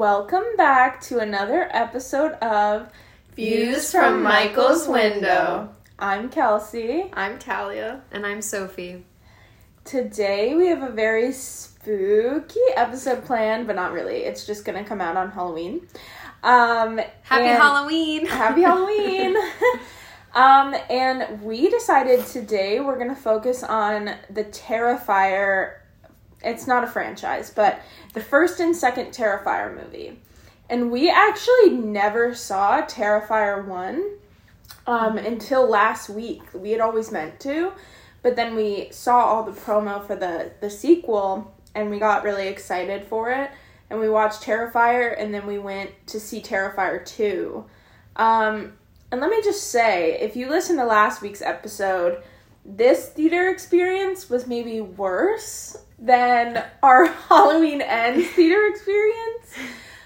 Welcome back to another episode of Views from Michael's Window. I'm Kelsey. I'm Talia. And I'm Sophie. Today we have a very spooky episode planned, but not really. It's just gonna come out on Halloween. Um, Happy Halloween! Happy Halloween! um, and we decided today we're gonna focus on the Terrifier. It's not a franchise, but the first and second Terrifier movie. And we actually never saw Terrifier 1 um, until last week. We had always meant to, but then we saw all the promo for the, the sequel and we got really excited for it. And we watched Terrifier and then we went to see Terrifier 2. Um, and let me just say, if you listen to last week's episode, this theater experience was maybe worse than our Halloween Ends theater experience.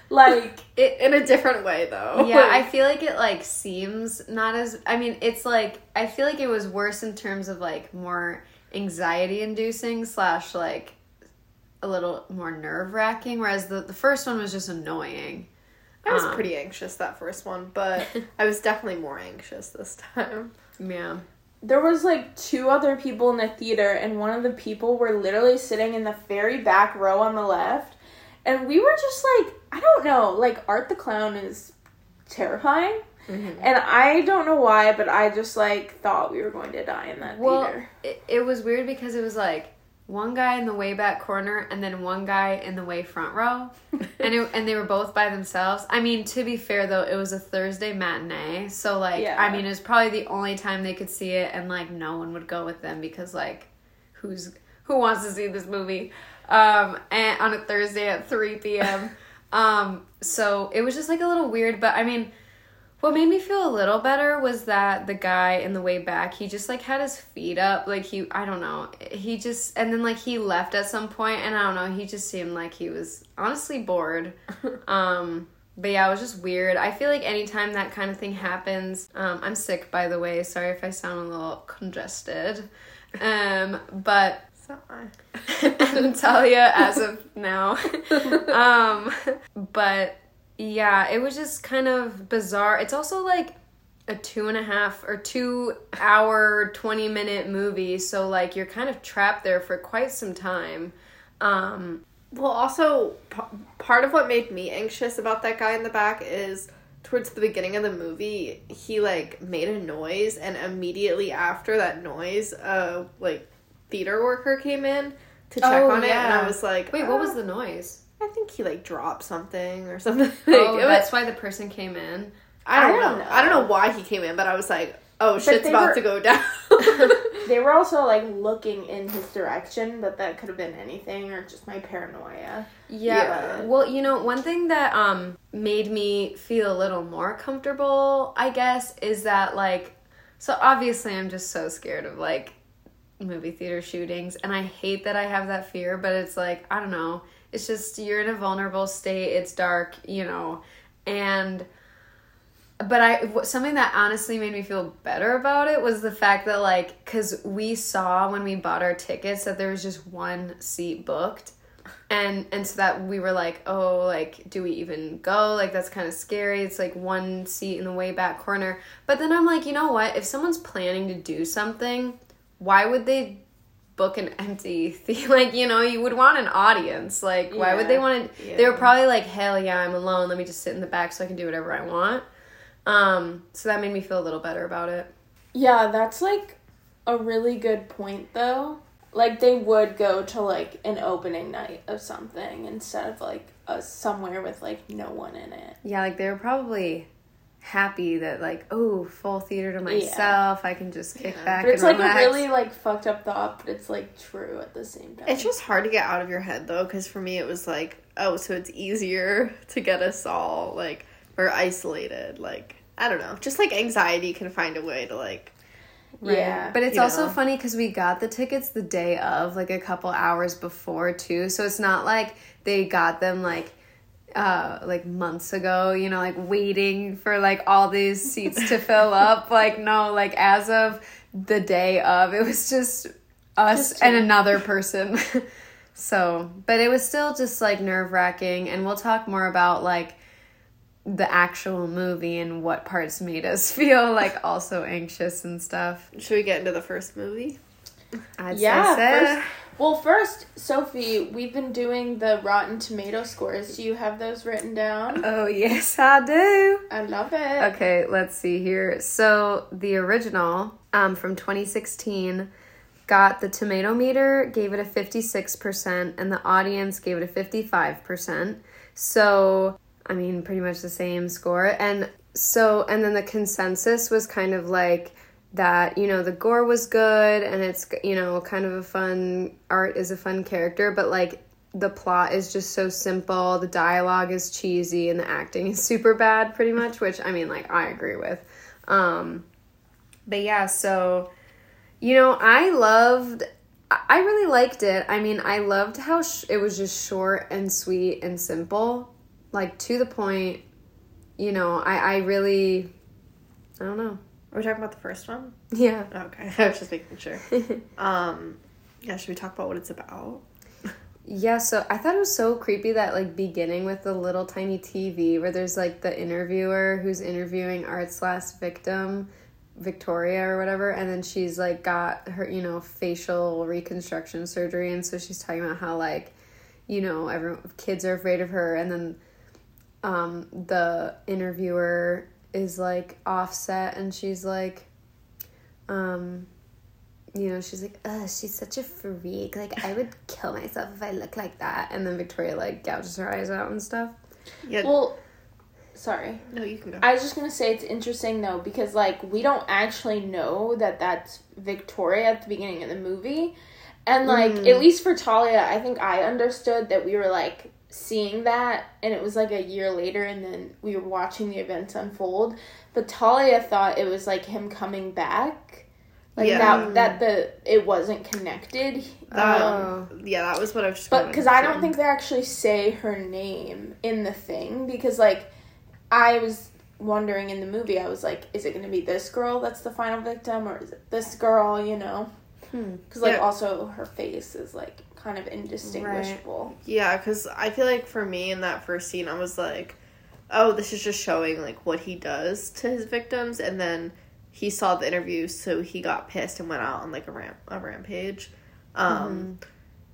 Like, It, in a different way, though. Yeah, I feel like it like seems not as I mean, it's like I feel like it was worse in terms of like more anxiety inducing slash like a little more nerve wracking, whereas the, the first one was just annoying. I was Um, pretty anxious that first one, but I was definitely more anxious this time. Yeah. There was like two other people in the theater, and one of the people were literally sitting in the very back row on the left. And we were just like, I don't know, like, Art the Clown is terrifying. Mm-hmm. And I don't know why, but I just like thought we were going to die in that Well, theater. it, it was weird because it was like one guy in the way back corner and then one guy in the way front row, and it, and they were both by themselves. I mean, to be fair though, it was a Thursday matinee, so like Yeah. I mean, it was probably the only time they could see it, and like no one would go with them because like who's who wants to see this movie um and on a Thursday at 3 p.m. um so it was just like a little weird, but I mean. What made me feel a little better was that the guy in the way back, he just like had his feet up, like he, I don't know, he just, and then like he left at some point, and I don't know, he just seemed like he was honestly bored. um, but yeah, it was just weird. I feel like anytime that kind of thing happens, um, I'm sick by the way. Sorry if I sound a little congested. Um, but So I. and as of now. um, but yeah, it was just kind of bizarre. It's also like a two and a half or two hour, 20 minute movie. So, like, you're kind of trapped there for quite some time. Um, Well, also, p- part of what made me anxious about that guy in the back is towards the beginning of the movie, he like made a noise, and immediately after that noise, a like theater worker came in to check Oh, on it, and. I was like, wait, what was "Ah." the noise? I think he like dropped something or something. Like, oh, was- that's why the person came in. I don't, I don't know. know. I don't know why he came in, but I was like, oh, shit's they about were- to go down. They were also like looking in his direction, but that could have been anything or just my paranoia. Yeah. Yeah. Well, you know, one thing that um made me feel a little more comfortable, I guess, is that like so obviously I'm just so scared of like movie theater shootings and I hate that I have that fear, but it's like, I don't know. It's just you're in a vulnerable state, it's dark, you know. And but I something that honestly made me feel better about it was the fact that like cuz we saw when we bought our tickets that there was just one seat booked and and so that we were like oh like do we even go? Like that's kind of scary. It's like one seat in the way back corner. But then i'm like you know what? If someone's planning to do something why would they book an empty thing. Like you know you would want an audience. Like why would they want to they were probably like hell yeah i'm alone. Let me just sit in the back so i can do whatever i want. Um so that made me feel a little better about it. Yeah, that's like a really good point though. Like they would go to like an opening night of something instead of like a somewhere with like no one in it. Yeah, like they were probably happy that like, oh, full theater to myself. I can just kick back But it's and like relax. a really like fucked up thought, but it's like true at the same time. It's just hard to get out of your head though, because for me it was like, oh, so it's easier to get us all like or isolated. Like I don't know, just like anxiety can find a way to like. Right. Yeah, But it's also know. funny because we got the tickets the day of, like a couple hours before too. So it's not like they got them like uh like months ago, you know, like waiting for like all these seats to fill up. Like no, like as of the day of, it was just us Just and another person. So, but it was still just like nerve wracking, and we'll talk more about like the actual movie and what parts made us feel like also anxious and stuff. Should we get into the first movie? I'd Yeah, Well, first, Sophie, we've been doing the Rotten Tomato scores. Do you have those written down? Oh, yes, I do. I love it. Okay, let's see here. So the original um, from 2016 got the tomato meter, gave it a 56%, and the audience gave it a 55%. So, I mean, pretty much the same score. And so, and then the consensus was kind of like that, you know, the gore was good and it's, you know, kind of a fun, art is a fun character, but like the plot is just so simple, the dialogue is cheesy, and the acting is super bad, pretty much, which I mean, like, I agree with. Um, but yeah, so, you know, I loved, I really liked it. I mean, I loved how sh- it was just short and sweet and simple, like to the point. You know, I, I really, I don't know. Are we talking about the first one? Yeah. Okay, I was just making sure. um, yeah, should we talk about what it's about? Yeah, so I thought it was so creepy that like beginning with the little tiny TV where there's like the interviewer who's interviewing Art's last victim, Victoria or whatever, and then she's like got her, you know, facial reconstruction surgery and so she's talking about how like, you know, every kids are afraid of her and then um the interviewer is like offset and she's like um you know, she's like, ugh, she's such a freak. Like, I would kill myself if I looked like that. And then Victoria, like, gouges her eyes out and stuff. Yeah, Well, sorry. no, you can go. I was just gonna say it's interesting though because like we don't actually know that that's Victoria at the beginning of the movie, and like at least for Talia, I think I understood that we were like seeing that, and it was like a year later, and then we were watching the events unfold. But Talia thought it was like him coming back, like Yeah. that that the it wasn't connected. That- Um, yeah, that was what I was just but because I don't think they actually say her name in the thing, because like I was wondering in the movie, I was like, is it going to be this girl that's the final victim, or is it this girl? You know, because like Yeah. also her face is like kind of indistinguishable. Yeah, because I feel like for me in that first scene, I was like, oh, this is just showing like what he does to his victims, and then he saw the interview, so he got pissed and went out on like a ramp a rampage, um,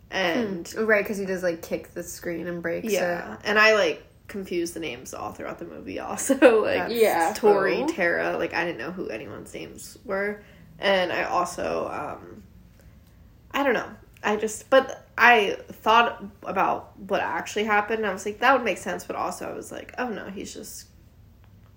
and Right, because he does, like, kick the screen and breaks yeah, and I like confused the names all throughout the movie. Also, like That's Yeah. Tori, cool. Tara, like I didn't know who anyone's names were, and I also, um, I don't know. I just, but I thought about what actually happened. And I was like, that would make sense, but also I was like, oh no, he's just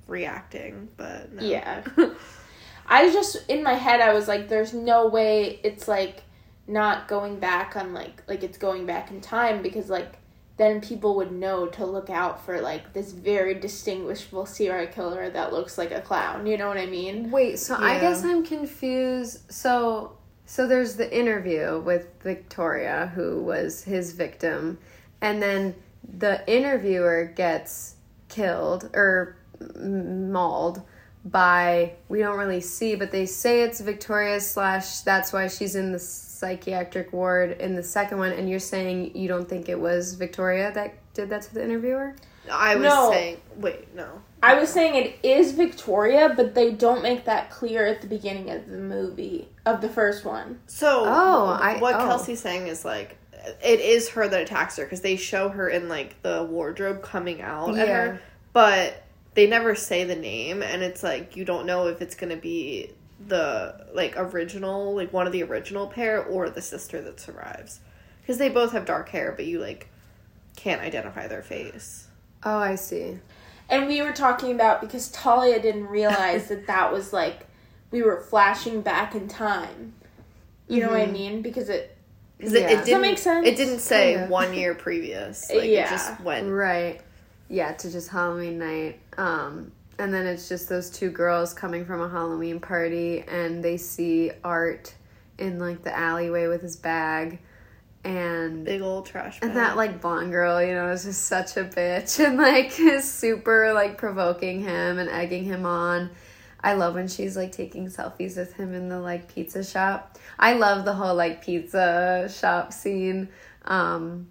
reacting. But no. Yeah. I just in my head I was like, there's no way it's like not going back on like like it's going back in time because like then people would know to look out for like this very distinguishable serial killer that looks like a clown. You know what I mean? Wait, so I guess I'm confused. So, so there's the interview with Victoria, who was his victim, and then the interviewer gets killed or mauled by we don't really see, but they say it's Victoria slash that's why she's in the psychiatric ward in the second one, and you're saying you don't think it was Victoria that did that to the interviewer? I was No. saying, wait, no. I was saying it is Victoria, but they don't make that clear at the beginning of the movie of the first one. So, Oh, I- what oh. Kelsey's saying is like, it is her that attacks her because they show her in like the wardrobe coming out at her, but they never say the name, and it's like you don't know if it's gonna be the like original, like one of the original pair, or the sister that survives, because they both have dark hair, but you like can't identify their face. Oh, I see. And we were talking about because Talia didn't realize that that was like we were flashing back in time. You know what I mean? Because it 'Cause Yeah. it, it Does that didn't make sense? It didn't say Kinda. one year previous. Like Yeah. it just went. Right. Yeah, to just Halloween night. Um, and then it's just those two girls coming from a Halloween party and they see Art in like the alleyway with his bag and Big old trash. and that like blonde girl, you know, is just such a bitch and like is super like provoking him and egging him on. I love when she's like taking selfies with him in the like pizza shop. I love the whole like pizza shop scene. Um,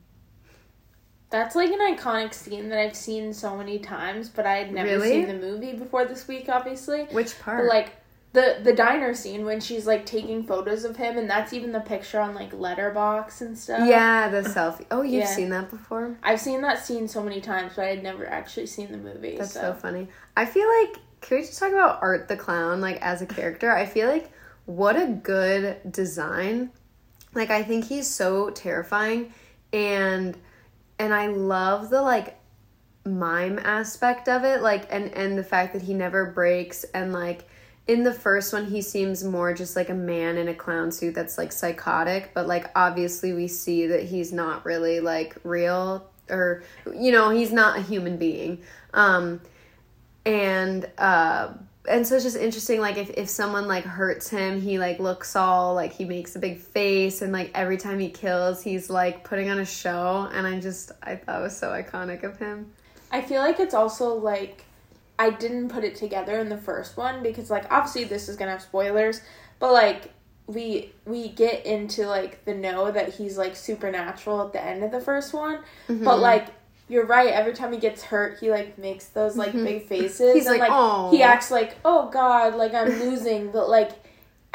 That's like an iconic scene that I've seen so many times, but I had never Really? seen the movie before this week, obviously. which part? But like the the diner scene when she's like taking photos of him, and that's even the picture on like Letterboxd and stuff. yeah, the selfie. Oh, you've Yeah. seen that before? I've seen that scene so many times, but I had never actually seen the movie. That's so. so, funny. I feel like can we just talk about Art the clown like as a character? I feel like what a good design. Like I think he's so terrifying and and I love the like mime aspect of it like and and the fact that he never breaks and like in the first one he seems more just like a man in a clown suit that's like psychotic but like obviously we see that he's not really like real or you know he's not a human being um and uh and so it's just interesting like if, if someone like hurts him he like looks all like he makes a big face and like every time he kills he's like putting on a show. And i just i thought it was so iconic of him. I feel like it's also like I didn't put it together in the first one because like obviously this is gonna have spoilers, but like we we get into like the know that he's like supernatural at the end of the first one, Mm-hmm. but like you're right. Every time he gets hurt, he like makes those like big faces. Mm-hmm. He's and, like, like he acts like, oh god, like I'm losing, but like.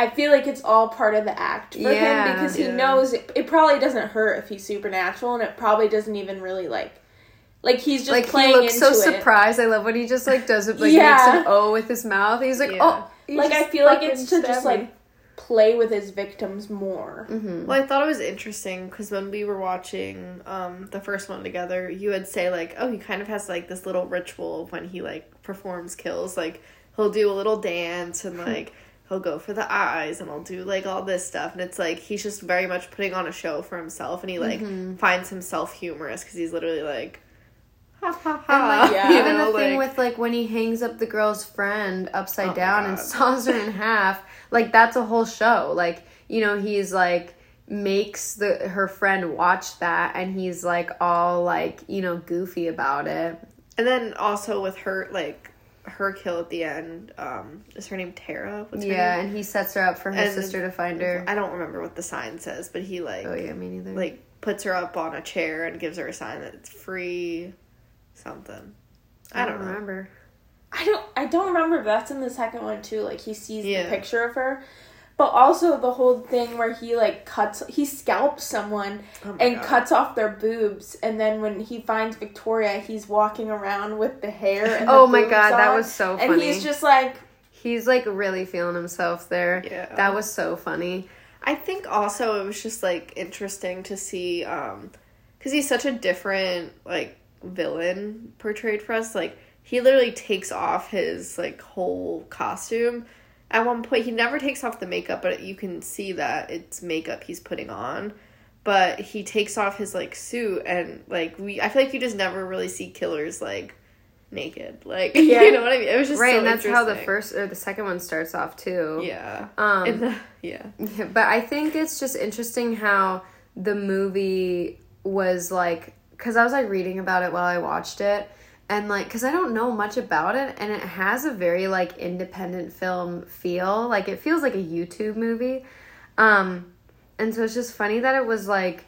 I feel like it's all part of the act for Yeah. him because he Yeah. knows it, it probably doesn't hurt if he's supernatural and it probably doesn't even really like like he's just like playing he looks so into it. surprised i love when he just like does it like Yeah. makes an o with his mouth he's like Yeah. oh he like I feel like it's to just like play with his victims more. Mhm. Well, I thought it was interesting because when we were watching um, the first one together, you would say like, "Oh, he kind of has like this little ritual when he like performs kills. Like he'll do a little dance and like he'll go for the eyes and he'll do like all this stuff. And it's like he's just very much putting on a show for himself, and he like finds himself humorous because he's literally like, ha ha ha. like Yeah. even You know, the thing like- with like when he hangs up the girl's friend upside Oh down and God. saws her in half, like that's a whole show. Like you know he's like makes the her friend watch that and he's like all like you know goofy about it. And then also with her like her kill at the end, um, is her name Tara? What's her yeah, name? and he sets her up for his And- sister to find her. I don't remember what the sign says, but he like Oh yeah, me neither. like puts her up on a chair and gives her a sign that it's free something. I don't, know. remember. I don't I don't remember if that's in the second one too. Like he sees Yeah. the picture of her. But also the whole thing where he like cuts he scalps someone Oh and God. cuts off their boobs and then when he finds Victoria he's walking around with the hair and Oh the my boobs God, that was so funny. And he's just like He's like really feeling himself there. Yeah. That was so funny. I think also it was just like interesting to see um cuz he's such a different like villain portrayed for us like he literally takes off his like whole costume. At one point he never takes off the makeup but you can see that it's makeup he's putting on. But he takes off his like suit and like we I feel like you just never really see killers like naked. Like Yeah. you know what I mean? It was just right, so and that's how the first or the second one starts off too. yeah. Um the- yeah Yeah, but I think it's just interesting how the movie was like because I was like reading about it while I watched it and like because I don't know much about it and it has a very like independent film feel. Like it feels like a YouTube movie. Um and so it's just funny that it was like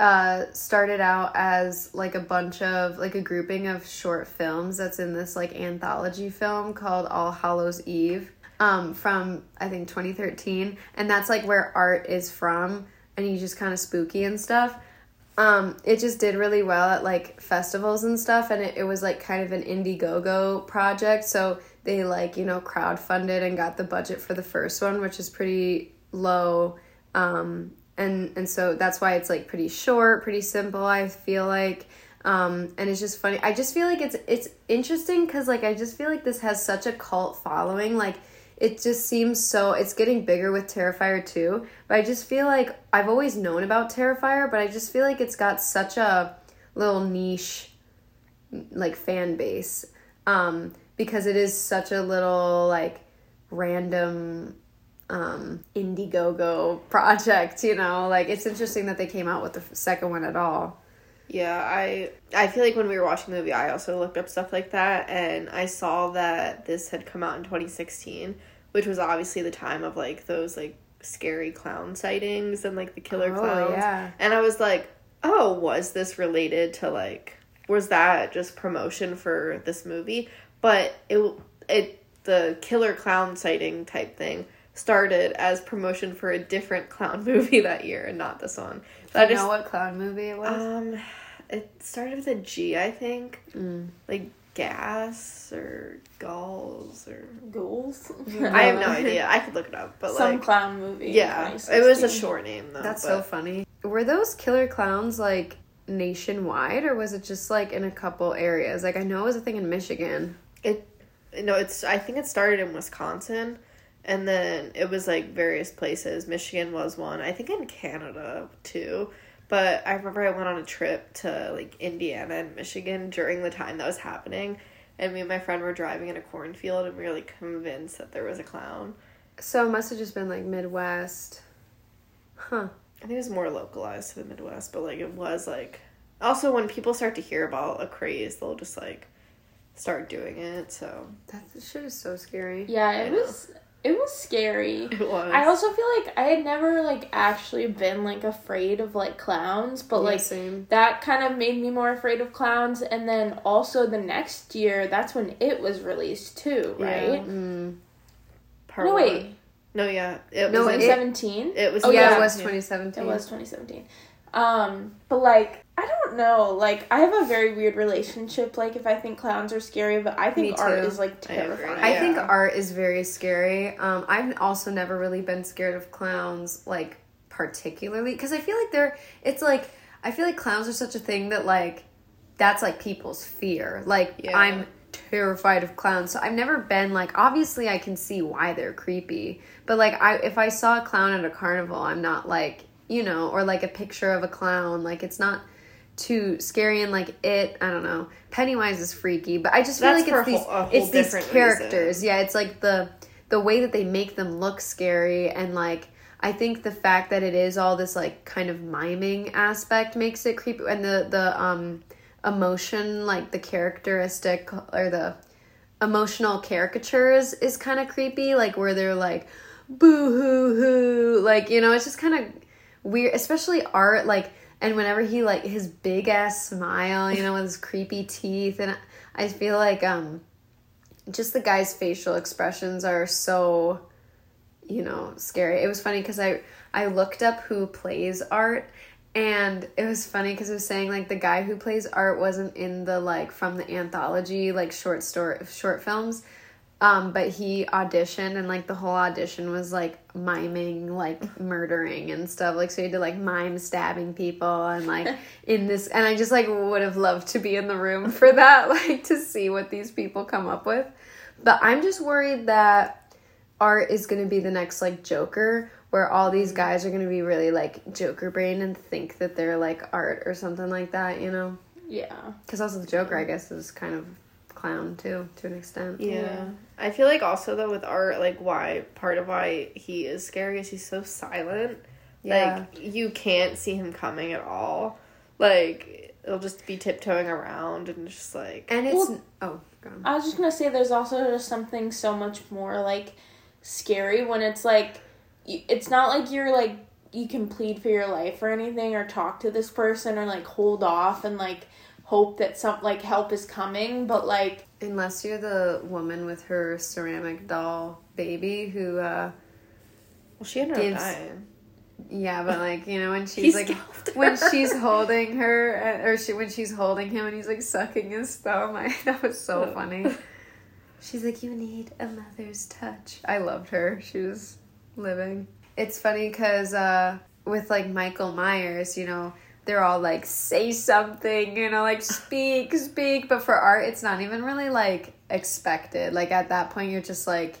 uh started out as like a bunch of like a grouping of short films that's in this like anthology film called All Hallows Eve um from I think 2013 and that's like where art is from and he's just kind of spooky and stuff um it just did really well at like festivals and stuff and it, it was like kind of an indiegogo project so they like you know crowdfunded and got the budget for the first one which is pretty low. Um and and so that's why it's like pretty short pretty simple i feel like. Um and it's just funny i just feel like it's it's interesting because like i just feel like this has such a cult following like it just seems so it's getting bigger with Terrifier 2. but i just feel like i've always known about terrifier but i just feel like it's got such a little niche like fan base um because it is such a little like random um indiegogo project you know like it's interesting that they came out with the second one at all Yeah, I I feel like when we were watching the movie, I also looked up stuff like that, and I saw that this had come out in 2016, which was obviously the time of like those like scary clown sightings and like the killer Oh, clowns. yeah. And I was like, oh, was this related to like was that just promotion for this movie? But it it the killer clown sighting type thing started as promotion for a different clown movie that year and not this one. Do That you is know what clown movie it was? um it started with a G, I think. Mm. Like gas or gulls or Ghouls. I have no idea. I could look it up, but Some like clown movie. yeah, it was a short name though. That's but- so funny. Were those killer clowns like nationwide or was it just like in a couple areas? Like I know it was a thing in Michigan. It no, it's I think it started in Wisconsin and then it was like various places. Michigan was one. I think in Canada too. But I remember I went on a trip to like Indiana and Michigan during the time that was happening. And me and my friend were driving in a cornfield and we were like convinced that there was a clown. So it must have just been like Midwest. Huh. I think it was more localized to the Midwest, but like it was like also when people start to hear about a craze, they'll just like start doing it. So That shit is so scary. Yeah, I it know. was. It was scary. it was. I also feel like I had never like actually been like afraid of like clowns, but Yeah, like same. that kind of made me more afraid of clowns. And then also the next year, that's when it was released too, Yeah. right? Mm. Part no, one. wait, No, yeah. It No, was in- it- it was Oh, yeah, yeah. it was 2017. It was 2017. Um, but like I don't know, like I have a very weird relationship. Like if I think clowns are scary, but I think art is like I agree. terrifying. I think Yeah. art is very scary. Um, I've also never really been scared of clowns, like particularly, because I feel like they're. It's like I feel like clowns are such a thing that like that's like people's fear. Like Yeah. I'm terrified of clowns, so I've never been like. Obviously, I can see why they're creepy, but like I if I saw a clown at a carnival, I'm not like you know, or like a picture of a clown, like it's not too scary and like it i don't know pennywise is freaky but i just feel That's like it's these whole- it's these characters reason. yeah it's like the the way that they make them look scary and like i think the fact that it is all this like kind of miming aspect makes it creepy and the the um emotion like the characteristic or the emotional caricatures is kind of creepy like where they're like boo hoo hoo like you know it's just kind of weird especially art like and whenever he like his big ass smile you know with his creepy teeth and i feel like um just the guy's facial expressions are so you know scary. It was funny because i i looked up who plays art and it was funny because it was saying like the guy who plays art wasn't in the like from the anthology like short story short films um but he auditioned and like the whole audition was like miming like murdering and stuff like so he did like mime stabbing people and like in this and i just like would have loved to be in the room for that like to see what these people come up with but i'm just worried that art is going to be the next like Joker, where all these guys are going to be really like Joker brain and think that they're like art or something like that, you know? yeah. Because also the Joker, I guess, is kind of clown too, to an extent. Yeah. Yeah. I feel like also though with art, like why part of why he is scary is he's so silent. Yeah. Like you can't see him coming at all. Like it'll just be tiptoeing around and just like And it's Well- oh, go on. I was just gonna say, there's also just something so much more like scary when it's like, it's not like you're like you can plead for your life or anything or talk to this person or like hold off and like hope that some like help is coming, but like unless you're the woman with her ceramic doll baby who, uh, well she ended up dying. yeah, but like you know when she's like when she's holding her uh, or she when she's holding him and he's like sucking his thumb. I, that was so funny. She's like, you need a mother's touch. I loved her. She was living. It's funny because uh, with like Michael Myers, you know, they're all like, say something, you know, like speak, speak. But for art, it's not even really like expected. Like at that point, you're just like,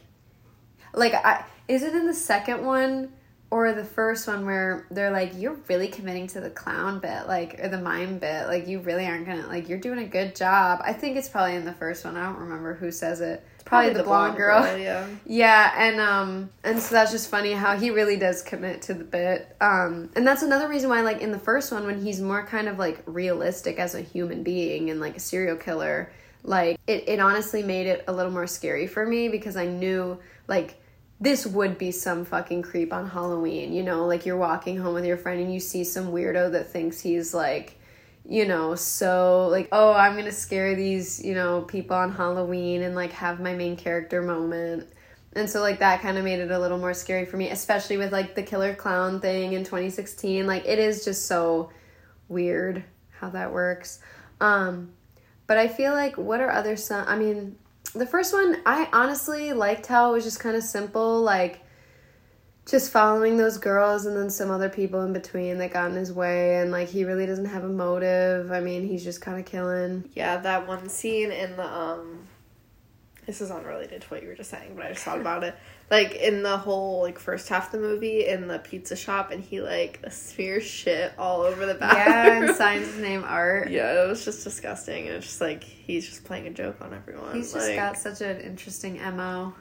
like, I is it in the second one or the first one where they're like, you're really committing to the clown bit, like, or the mime bit, like, you really aren't gonna, like, you're doing a good job. I think it's probably in the first one. I don't remember who says it. It's probably, the, blonde, girl. Yeah. Yeah, and um and so that's just funny how he really does commit to the bit. Um and that's another reason why like in the first one when he's more kind of like realistic as a human being and like a serial killer, like it, it honestly made it a little more scary for me because I knew like this would be some fucking creep on Halloween, you know, like you're walking home with your friend and you see some weirdo that thinks he's like, you know, so like, oh, I'm gonna scare these, you know, people on Halloween and like have my main character moment. And so like that kind of made it a little more scary for me, especially with like the killer clown thing in 2016. Like it is just so weird how that works. Um but I feel like what are other some I mean, the first one I honestly liked how it was just kind of simple like just following those girls and then some other people in between that got in his way and like he really doesn't have a motive. I mean, he's just kind of killing. Yeah, that one scene in the um this is unrelated to what you were just saying, but I just thought about it. Like in the whole like first half of the movie in the pizza shop and he like smears shit all over the bathroom. Yeah, and signs his name Art. Yeah, it was just disgusting and it's just like he's just playing a joke on everyone. He's just like, got such an interesting MO.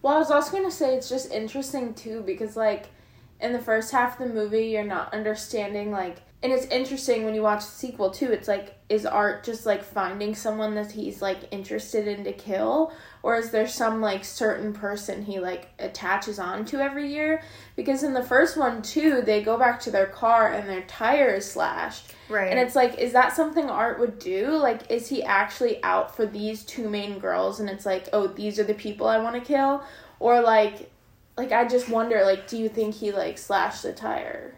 Well, I was also gonna say it's just interesting too because like in the first half of the movie you're not understanding like and it's interesting when you watch the sequel too. It's like is Art just like finding someone that he's like interested in to kill or is there some like certain person he like attaches on to every year? Because in the first one too, they go back to their car and their tire is slashed. Right. And it's like, is that something Art would do? Like, is he actually out for these two main girls and it's like, oh, these are the people I want to kill? Or like, like I just wonder, like, do you think he like slashed the tire?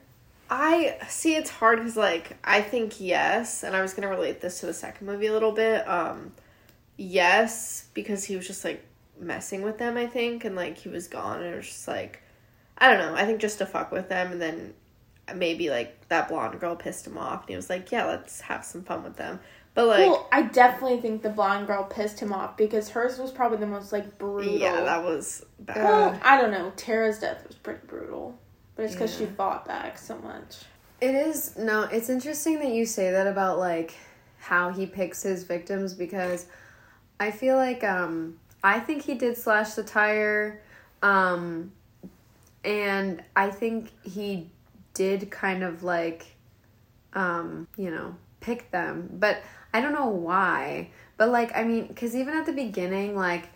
I see it's hard because like I think yes, and I was gonna relate this to the second movie a little bit. Um, yes, because he was just like messing with them, I think, and like he was gone, and it was just like I don't know. I think just to fuck with them, and then maybe like that blonde girl pissed him off, and he was like, yeah, let's have some fun with them. But like, well, I definitely think the blonde girl pissed him off because hers was probably the most like brutal. yeah, that was bad. Well, I don't know. Tara's death was pretty brutal, but it's because Yeah. she fought back so much. It is no, it's interesting that you say that about like how he picks his victims because I feel like um I think he did slash the tire um and I think he did kind of like um you know pick them but I don't know why but like I mean cuz even at the beginning like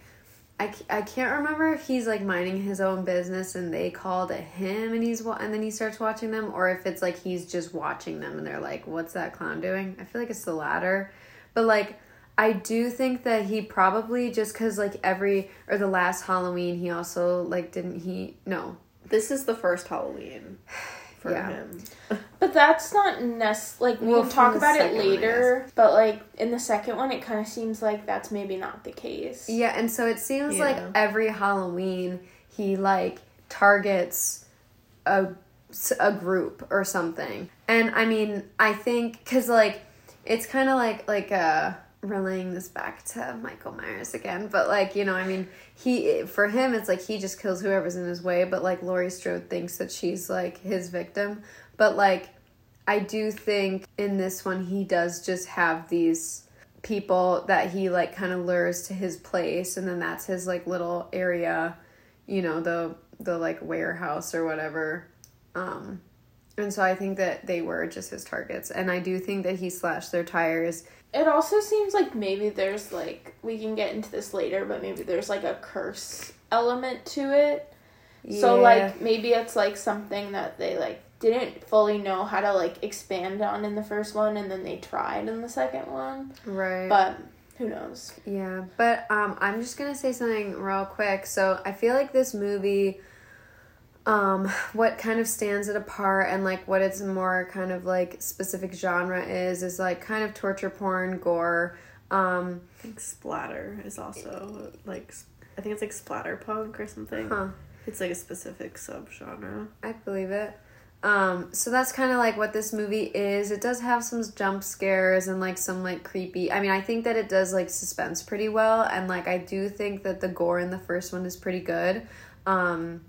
I, I can't remember if he's like minding his own business and they call to him and he's and then he starts watching them or if it's like he's just watching them and they're like what's that clown doing? I feel like it's the latter but like I do think that he probably just cuz like every or the last Halloween he also like didn't he no this is the first Halloween for Yeah. him. But that's not nec- like we'll, can from talk about it second one, later. But like in the second one, it kind of seems like that's maybe not the case. Yeah, and so it seems like every Halloween he like targets a a group or something. And I mean, I think cuz like it's kind of like like uh relaying this back to Michael Myers again, but like, you know, I mean, he for him it's like he just kills whoever's in his way, but like Laurie Strode thinks that she's like his victim. But like I do think in this one he does just have these people that he like kind of lures to his place and then that's his like little area, you know, the the like warehouse or whatever. Um and so I think that they were just his targets and I do think that he slashed their tires. It also seems like maybe there's like we can get into this later, but maybe there's like a curse element to it. Yeah. So like maybe it's like something that they like didn't fully know how to like expand on in the first one and then they tried in the second one. right. But who knows? Yeah, but um, I'm just gonna say something real quick. So I feel like this movie, um, what kind of stands it apart and like what its more kind of like specific genre is is like kind of torture porn, gore. Um, I think splatter is also like I think it's like splatter punk or something. huh. It's like a specific subgenre. I believe it. Um, so that's kind of like what this movie is. It does have some jump scares and like some like creepy. I mean, I think that it does like suspense pretty well, and like I do think that the gore in the first one is pretty good. Um,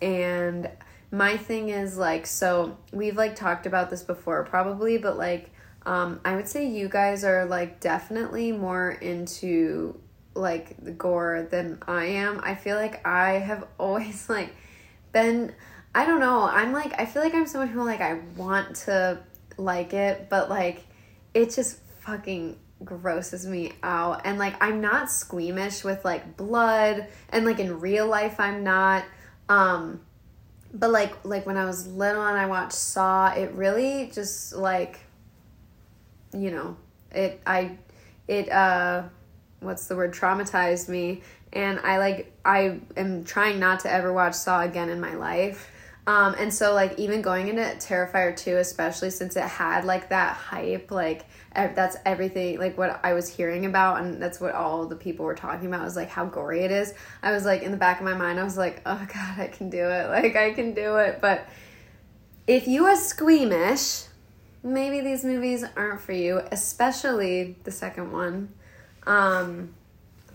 and my thing is like, so we've like talked about this before, probably, but like, um, I would say you guys are like definitely more into like the gore than I am. I feel like I have always like been I don't know. I'm like I feel like I'm someone who like I want to like it, but like it just fucking grosses me out and like i'm not squeamish with like blood and like in real life i'm not um but like like when i was little and i watched saw it really just like you know it i it uh what's the word traumatized me. And i like i am trying not to ever watch saw again in my life um, and so like even going into Terrifier 2 especially since it had like that hype like ev- that's everything like what I was hearing about and that's what all the people were talking about was like how gory it is. I was like in the back of my mind I was like oh god I can do it like I can do it but if you are squeamish maybe these movies aren't for you especially the second one. Um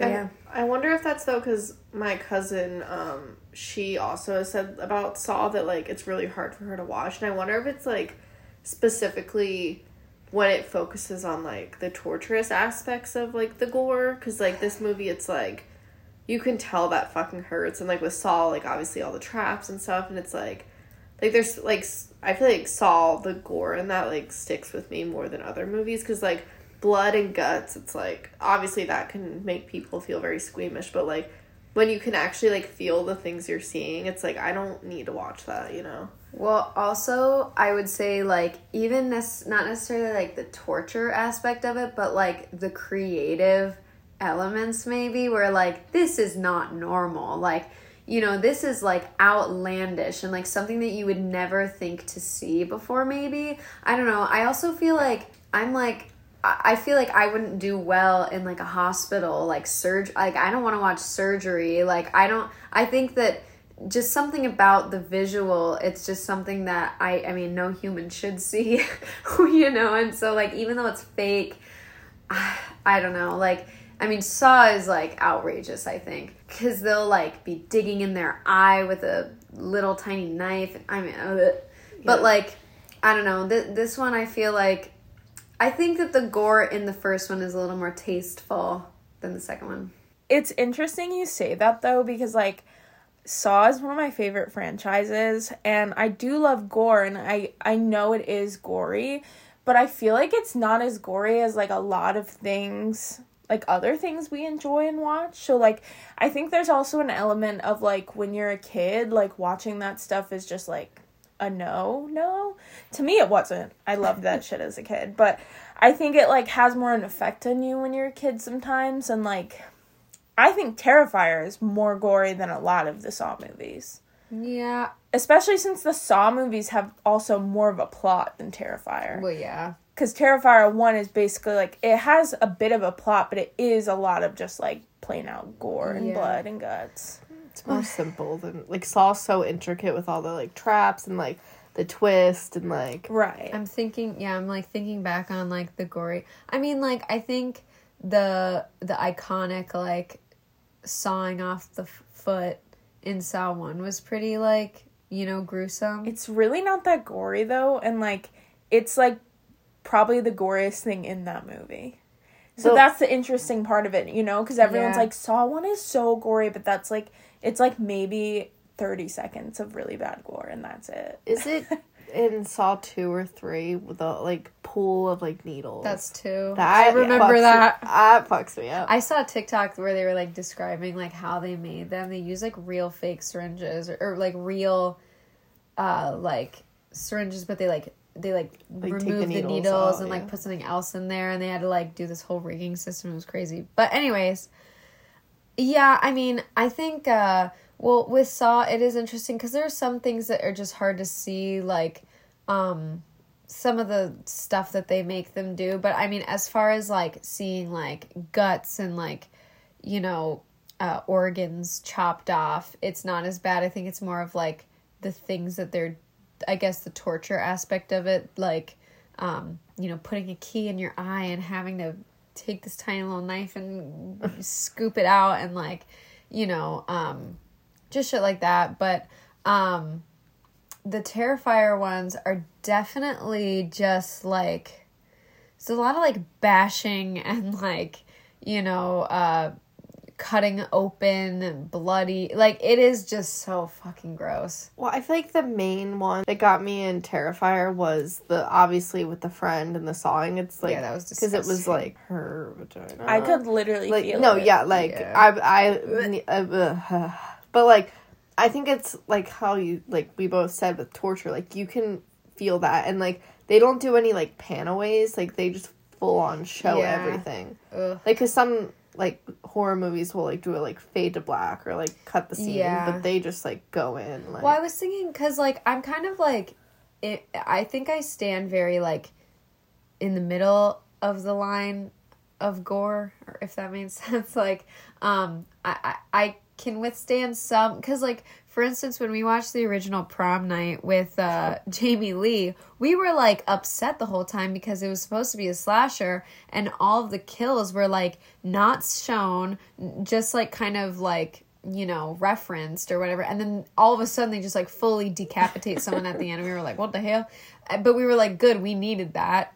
yeah. I wonder if that's though because my cousin, um, she also said about Saw that like it's really hard for her to watch, and I wonder if it's like specifically when it focuses on like the torturous aspects of like the gore, because like this movie, it's like you can tell that fucking hurts, and like with Saw, like obviously all the traps and stuff, and it's like like there's like I feel like Saw the gore and that like sticks with me more than other movies. Because like blood and guts it's like obviously that can make people feel very squeamish. But like when you can actually like feel the things you're seeing it's like i don't need to watch that you know Well, also, I would say like even this not necessarily like the torture aspect of it, but like the creative elements maybe where like this is not normal. Like, you know, this is like outlandish and like something that you would never think to see before maybe. I don't know. I also feel like I'm like I I feel like I wouldn't do well in like a hospital, like surg. Like I don't want to watch surgery. Like I don't. I think that just something about the visual. It's just something that I. I mean, no human should see, you know. And so, like, even though it's fake, I don't know. Like, I mean, Saw is like outrageous. I think because they'll like be digging in their eye with a little tiny knife. I mean, but Yeah. like, I don't know. Th- this one, I feel like I think that the gore in the first one is a little more tasteful than the second one. It's interesting you say that though because like Saw is one of my favorite franchises and I do love gore and I I know it is gory, but I feel like it's not as gory as like a lot of things like other things we enjoy and watch. So like I think there's also an element of like when you're a kid like watching that stuff is just like a no, no. To me it wasn't. I loved that shit as a kid, but I think it like has more an effect on you when you're a kid sometimes and like I think Terrifier is more gory than a lot of the Saw movies. Yeah. Especially since the Saw movies have also more of a plot than Terrifier. Well, yeah. Because Terrifier 1 is basically like, it has a bit of a plot, but it is a lot of just like plain out gore and Yeah. blood and guts. It's more simple than like Saw's so intricate with all the like traps and like the twist and like Right. I'm thinking, yeah, I'm like thinking back on like the gory. I mean, like I think the the iconic like sawing off the f- foot in Saw One was pretty like you know gruesome. It's really not that gory though, and like, it's like probably the goriest thing in that movie. So So- that's the interesting part of it, you know, because everyone's Yeah. like, Saw 1 is so gory, but that's like, it's like maybe 30 seconds of really bad gore, and that's it. is it in Saw two or three with the like pool of like needles That's two. that I remember fucks- that. that fucks me up I saw a TikTok where they were like describing like how they made them. They use like real fake syringes or, or like real uh like syringes but they like they like, Like, take the remove the needles needles, out, and like put something else in there and they had to like do this whole rigging system. It was crazy. But anyways, yeah, I mean, I think uh well with Saw it is interesting cuz there are some things that are just hard to see like um some of the stuff that they make them do, but I mean as far as like seeing like guts and like you know uh organs chopped off, it's not as bad. I think it's more of like the things that they're I guess the torture aspect of it like um you know putting a key in your eye and having to take this tiny little knife and scoop it out and like you know um just shit like that. But um the terrifier ones are definitely just like it's a lot of like bashing and like you know uh cutting open, bloody. Like it is just so fucking gross. Well, I feel like the main one that got me in Terrifier was the obviously with the friend and the sawing. It's like Yeah, that was because it was like her vagina. I could literally like feel no, it. yeah, like Yeah. I I, uh, but like I think it's like how you like we both said with torture, like you can feel that, and like they don't do any like panaways, like they just full on show Yeah. everything. Ugh. Like, cause some like horror movies will like do it like fade to black or like cut the scene, Yeah. but they just like go in. Like, Well, I was thinking because like I'm kind of like, it, I think I stand very like, in the middle of the line of gore, or if that makes sense. Like, um, I I, I can withstand some because like for instance when we watched the original prom night with uh Jamie Lee, we were like upset the whole time because it was supposed to be a slasher and all of the kills were like not shown, just like kind of like you know, referenced or whatever. And then all of a sudden they just like fully decapitate someone at the end. And we were like, what the hell? Uh, But we were like, good, we needed that.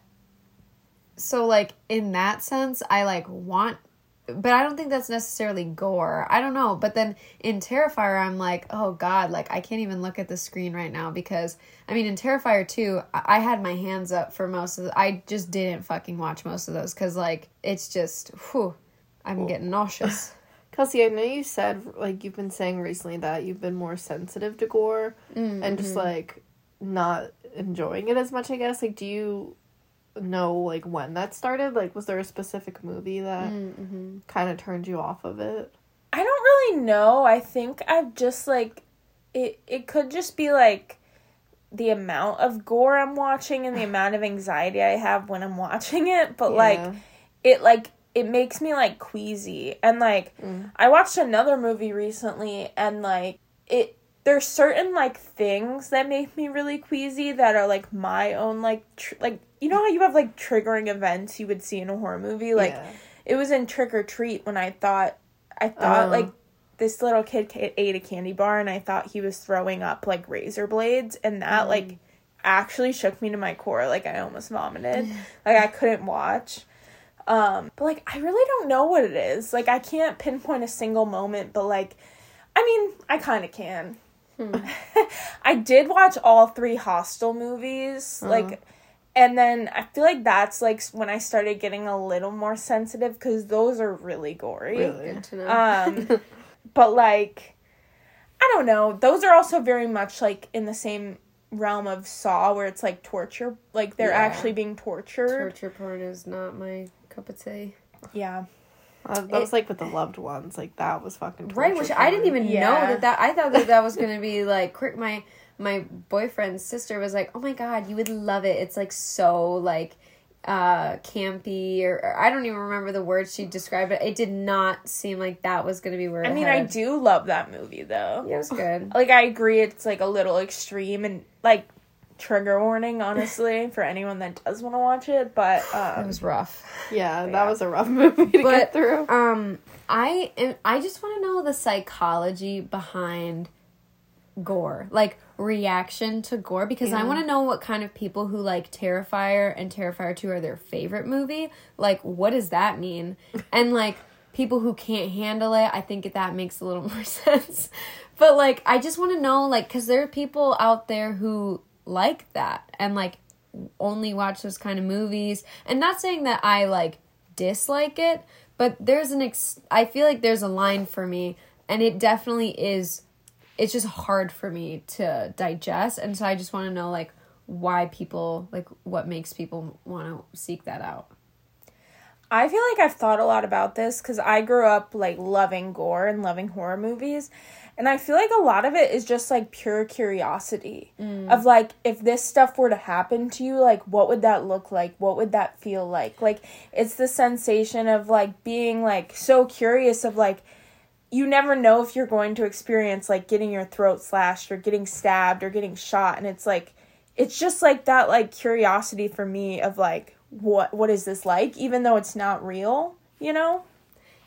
So, like, in that sense, I like want, but I don't think that's necessarily gore. I don't know. But then in Terrifier, I'm like, oh God, like, I can't even look at the screen right now because, I mean, in Terrifier 2, I I had my hands up for most of the, I just didn't fucking watch most of those because, like, it's just, whew, I'm getting nauseous. Kelsey, I know you said like you've been saying recently that you've been more sensitive to gore Mm, and just mm-hmm. like not enjoying it as much. I guess. Like, do you know like when that started? Like, was there a specific movie that Mm-hmm. kind of turned you off of it? I don't really know. I think I've just like it it could just be like the amount of gore I'm watching and the amount of anxiety I have when I'm watching it, but Yeah. like it like it makes me like queasy. And like Mm. I watched another movie recently and like it there's certain like things that make me really queasy that are like my own like tr- like you know how you have like triggering events you would see in a horror movie? Like Yeah. it was in Trick or Treat when I thought I thought Oh. like this little kid ate a candy bar and I thought he was throwing up like razor blades and that mm. like actually shook me to my core like I almost vomited. Like I couldn't watch. Um but like I really don't know what it is. Like I can't pinpoint a single moment but like I mean I kind of can hmm. I did watch all three Hostel movies like uh-huh. And then I feel like that's like when I started getting a little more sensitive because those are really gory. Really? Good to know. Um, but like, I don't know. Those are also very much like in the same realm of Saw, where it's like torture. Like they're Yeah. actually being tortured. Torture porn is not my cup of tea. Yeah. Uh, that was like with the loved ones. Like that was fucking Right, torture which I didn't even Yeah. know that that I thought that that was gonna be like quick. My my boyfriend's sister was like, "Oh my god, you would love it. It's like so like uh campy or, or I don't even remember the words she described it. It did not seem like that was gonna be where I mean, I headed. do love that movie though. Yeah, it was good. Like I agree, it's like a little extreme and like trigger warning, honestly, for anyone that does want to watch it. But It um, was rough. Yeah, that Yeah. was a rough movie to But- get through. Um, I am, I just want to know the psychology behind gore, like reaction to gore, because I want to know what kind of people who like Terrifier and Terrifier Two are their favorite movie. Like, what does that mean? And like people who can't handle it, I think that makes a little more sense. But like, I just want to know, like, because there are people out there who like that and like only watch those kind of movies and not saying that i like dislike it but there's an ex i feel like there's a line for me and it definitely is it's just hard for me to digest and so i just want to know like why people like what makes people want to seek that out I feel like I've thought a lot about this because I grew up like loving gore and loving horror movies. And I feel like a lot of it is just like pure curiosity mm. of like, if this stuff were to happen to you, like, what would that look like? What would that feel like? Like, it's the sensation of like being like so curious of like, you never know if you're going to experience like getting your throat slashed or getting stabbed or getting shot. And it's like, it's just like that like curiosity for me of like, what what is this like even though it's not real you know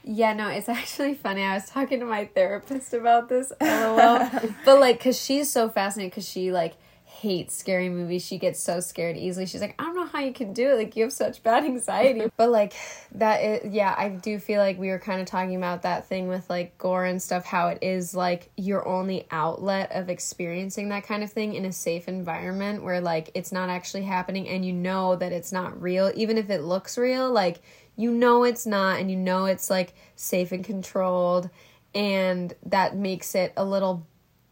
Yeah, no, it's actually funny. I was talking to my therapist about this, lol. but like, cause she's so fascinated, cause she like hates scary movies. She gets so scared easily. She's like, I don't know how you can do it. Like you have such bad anxiety. but like that is yeah, I do feel like we were kind of talking about that thing with like gore and stuff how it is like your only outlet of experiencing that kind of thing in a safe environment where like it's not actually happening and you know that it's not real even if it looks real like you know it's not and you know it's like safe and controlled and that makes it a little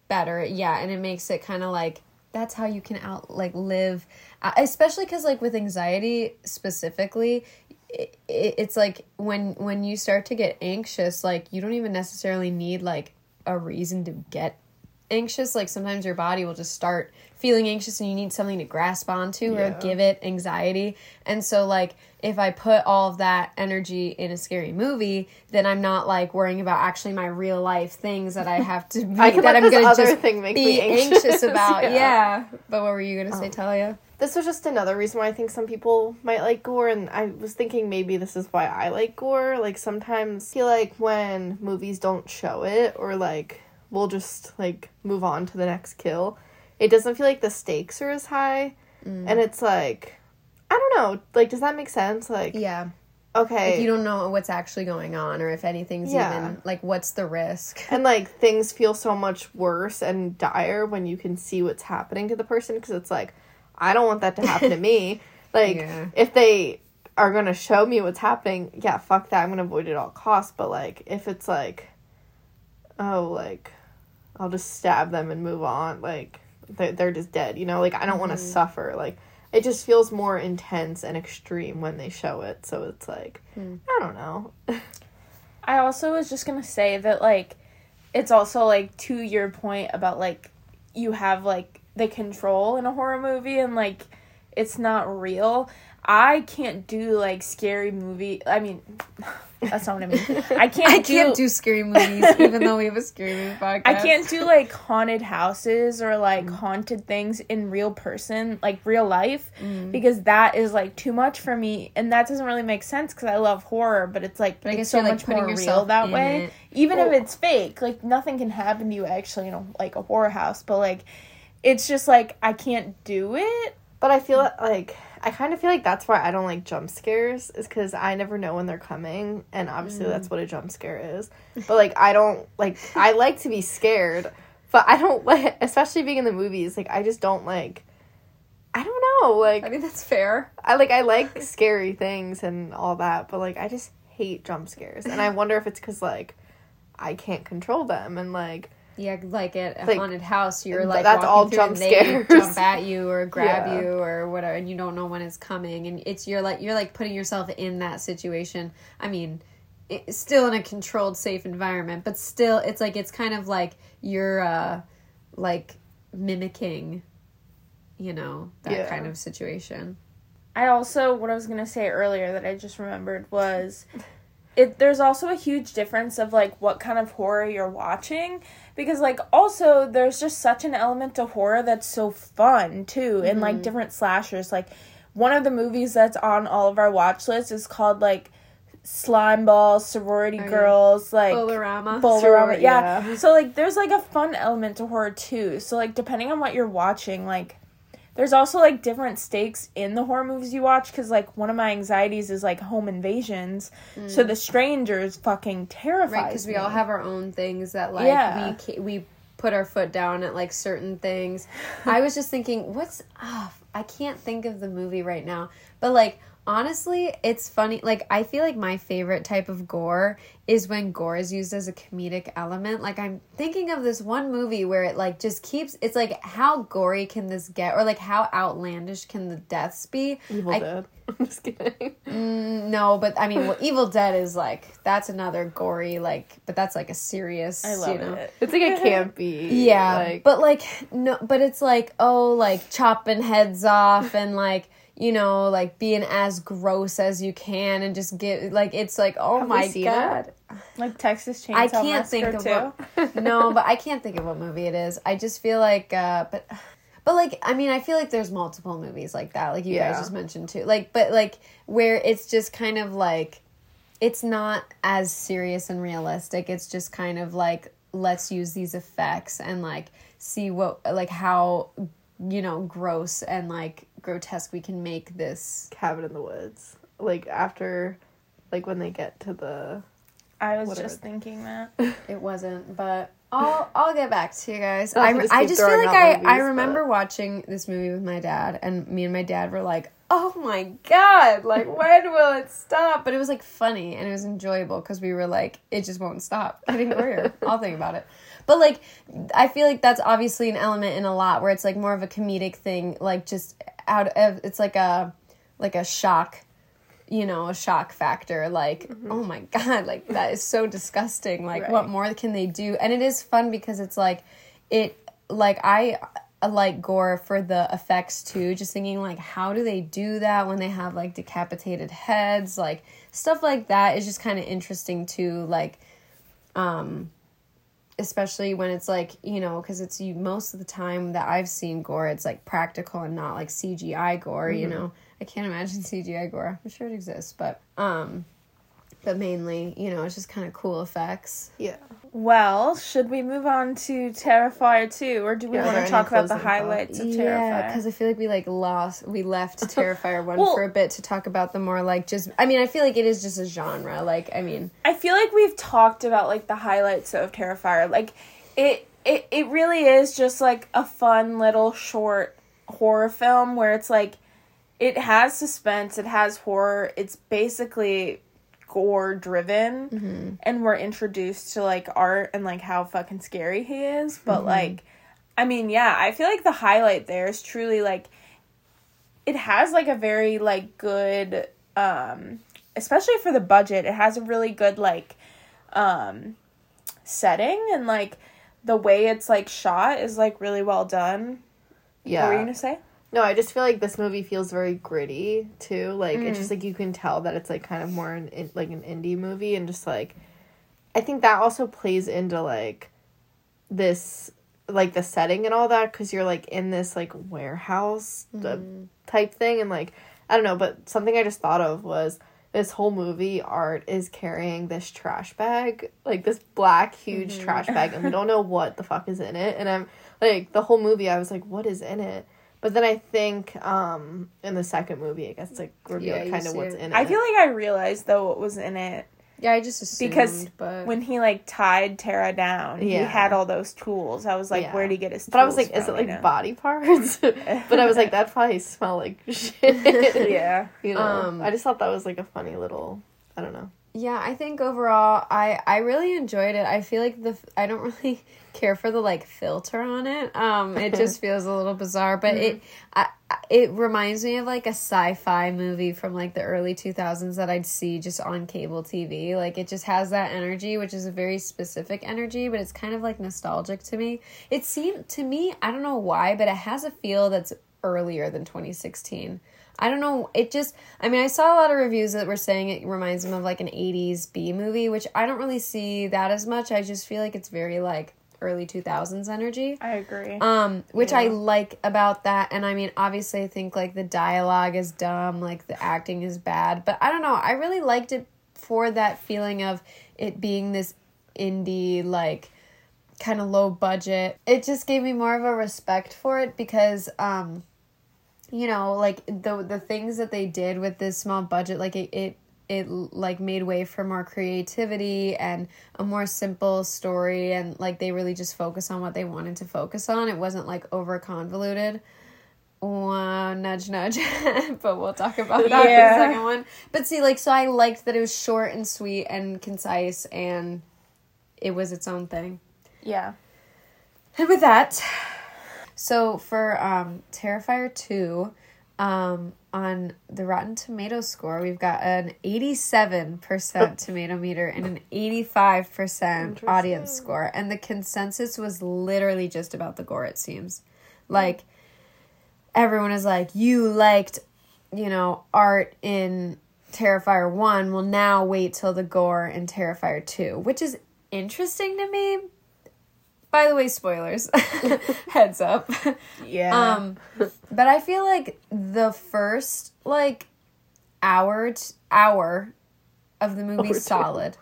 better yeah and it makes it kind of like that's how you can out like live uh, especially because like with anxiety specifically it, it, it's like when when you start to get anxious like you don't even necessarily need like a reason to get anxious. Like sometimes your body will just start feeling anxious and you need something to grasp onto or give it anxiety and so like if i put all of that energy in a scary movie then i'm not like worrying about actually my real life things that i have to be, I that i'm gonna just thing make be me anxious. about Yeah. yeah. but what were you gonna say Oh. talia This was just another reason why I think some people might like gore, and I was thinking maybe this is why I like gore. Like sometimes I feel like when movies don't show it, or like we'll just like move on to the next kill, it doesn't feel like the stakes are as high, mm. and it's like I don't know. Like, does that make sense? Like, yeah okay, Like you don't know what's actually going on or if anything's Yeah. even like what's the risk. and like things feel so much worse and dire when you can see what's happening to the person because it's like i don't want that to happen to me like Yeah. if they are gonna show me what's happening yeah fuck that i'm gonna avoid it at all costs but like if it's like oh like i'll just stab them and move on like they're, they're just dead you know? Like i don't want to mm-hmm. suffer. Like it just feels more intense and extreme when they show it. So it's like hmm. i don't know. I also was just gonna say that like it's also like to your point about like you have like the control in a horror movie and like it's not real. I can't do like scary movie. I mean, that's not what I mean. I can't. I do, can't do scary movies even though we have a scary movie podcast. I can't do like haunted houses or like mm-hmm. haunted things in real person, like real life, mm-hmm. because that is like too much for me, and that doesn't really make sense because I love horror, but it's like But it's so like, much putting more real that way. it. Even if it's fake, like nothing can happen to you actually in a, like a horror house, but like it's just like I can't do it. But I feel like I kind of feel like that's why I don't like jump scares is because I never know when they're coming, and obviously mm. that's what a jump scare is. But like I don't like I like to be scared, but I don't like especially being in the movies. Like I just don't like. I don't know. Like I mean that's fair. I like I like scary things and all that, but like I just hate jump scares, and I wonder if it's because like I can't control them and like Yeah, like at a Like, haunted house, you're like that's walking all through jump and they scares. jump at you or grab Yeah. you or whatever, and you don't know when it's coming, and it's you're like you're like putting yourself in that situation. I mean, it's still in a controlled, safe environment, but still, it's like it's kind of like you're uh like mimicking, you know, that Yeah. kind of situation. I also what I was gonna say earlier that I just remembered was it there's also a huge difference of like what kind of horror you're watching because like also there's just such an element to horror that's so fun too and like mm-hmm. different slashers like one of the movies that's on all of our watch lists is called like slime ball sorority girls like. Bowl-O-Rama, Sorority, yeah. yeah. So like there's like a fun element to horror too. So like depending on what you're watching, like there's also like different stakes in the horror movies you watch because like one of my anxieties is like home invasions. So the strangers fucking terrifies right because we all have our own things that like Yeah. we ca- we put our foot down at like certain things i was just thinking what's ah, i can't think of the movie right now but like honestly it's funny like i feel like my favorite type of gore is when gore is used as a comedic element like i'm thinking of this one movie where it like just keeps it's like how gory can this get or like how outlandish can the deaths be Evil I- Dead. I'm just kidding. Mm, no, but I mean, well, Evil Dead is like that's another gory, like, but that's like a serious. I love you know? it. It's like a campy. Yeah, like, but like no, but it's like oh, like chopping heads off and like you know, like being as gross as you can and just get like it's like oh Have my god. Like Texas Chainsaw I can't think Massacre of too. what. no, but I can't think of what movie it is. I just feel like, uh, but, but like, I mean, I feel like there's multiple movies like that, like you Yeah. guys just mentioned too. Like, but like where it's just kind of like, it's not as serious and realistic. It's just kind of like let's use these effects and like see what like how you know, gross and like grotesque we can make this. Cabin in the Woods. Like after, like when they get to the. I was Whatever. just thinking that. It wasn't, but I'll I'll get back to you guys. I, just I just feel like out I, I remember but- watching this movie with my dad, and me and my dad were like, "Oh my god! Like when will it stop?" But it was like funny and it was enjoyable because we were like, "It just won't stop." I think we're here. I'll think about it. But like, I feel like that's obviously an element in a lot where it's like more of a comedic thing, like just out of it's like a like a shock you know, a shock factor. Like, oh my God, like that is so disgusting. Like, what more can they do? And it is fun because it's like, it, like, I like gore for the effects too. Just thinking, like, how do they do that when they have like decapitated heads? Like, stuff like that is just kind of interesting too. Like, um, especially when it's like you know because it's you most of the time that i've seen gore it's like practical and not like cgi gore you know? I can't imagine cgi gore. I'm sure it exists but um but mainly you know it's just kind of cool effects. Yeah. Well, should we move on to Terrifier 2 or do we Yeah, want to talk about the closing thoughts? highlights of yeah because i feel like we like lost we left terrifier one Well- for a bit to talk about the more like just i mean i feel like it is just a genre like i mean I feel like we've talked about like the highlights of Terrifier. Like it it it really is just like a fun little short horror film where it's like it has suspense, it has horror. It's basically gore driven and we're introduced to like art and like how fucking scary he is, but like I mean, yeah, I feel like the highlight there is truly like it has like a very like good um especially for the budget it has a really good like um setting and like the way it's like shot is like really well done. Yeah. what were you gonna say No, I just feel like this movie feels very gritty too. Like it's Mm. just like you can tell that it's like kind of more an in, like an indie movie, and just like I think that also plays into like this like the setting and all that because you're like in this like warehouse uh, type thing, and like I don't know, but something I just thought of was this whole movie art is carrying this trash bag like this black huge trash bag and we don't know what the fuck is in it and i'm like the whole movie i was like what is in it but then i think um in the second movie i guess like revealed Yeah, kind of what's it. in it. i feel like i realized though what was in it. Yeah i just assumed because but when he like tied tara down he had all those tools. I was like Yeah. where'd he get his tools but i was like is it like know? body parts? But i was like that probably smell like shit. Yeah. You know Um, i just thought that was like a funny little i don't know Yeah, I think overall I I really enjoyed it. I feel like the I don't really care for the like filter on it. Um it just feels a little bizarre, but it I, I- it reminds me of like a sci-fi movie from like the early 2000s that I'd see just on cable TV. Like it just has that energy, which is a very specific energy, but it's kind of like nostalgic to me. It seemed to me, I don't know why, but it has a feel that's earlier than 2016. I don't know. It just, I mean, I saw a lot of reviews that were saying it reminds them of like an 80s B movie, which I don't really see that as much. I just feel like it's very like early 2000s energy. i agree Um, which I like about that. And I mean, obviously, I think like the dialogue is dumb, like the acting is bad, but I don't know. I really liked it for that feeling of it being this indie, like kind of low budget. It just gave me more of a respect for it because, um, you know, like the the things that they did with this small budget, like it, it it like made way for more creativity and a more simple story and like they really just focus on what they wanted to focus on. It wasn't like over convoluted. Wow, nudge nudge. but we'll talk about that in Yeah. the second one. But see, like so I liked that it was short and sweet and concise and it was its own thing. yeah And with that, so for um, Terrifier 2, um, on the Rotten Tomato score, we've got an 87% tomato meter and an 85% audience score. And the consensus was literally just about the gore, it seems. Like, everyone is like, you liked, you know, art in Terrifier 1. Well, now wait till the gore in Terrifier 2, which is interesting to me. By the way, spoilers. Heads up. yeah Um, but I feel like the first like hour t- hour of the movie two. solid.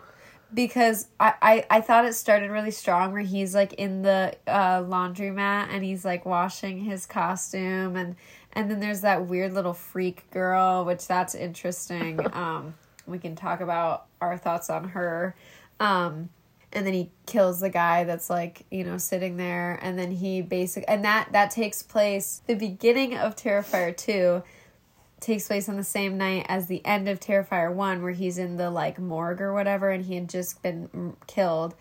because I, I I thought it started really strong where he's like in the uh, laundromat and he's like washing his costume and and then there's that weird little freak girl which that's interesting. um, we can talk about our thoughts on her. Um, and then he kills the guy that's like you know sitting there and then he basically and that that takes place the beginning of terrifier 2 takes place on the same night as the end of terrifier 1 where he's in the like morgue or whatever and he had just been killed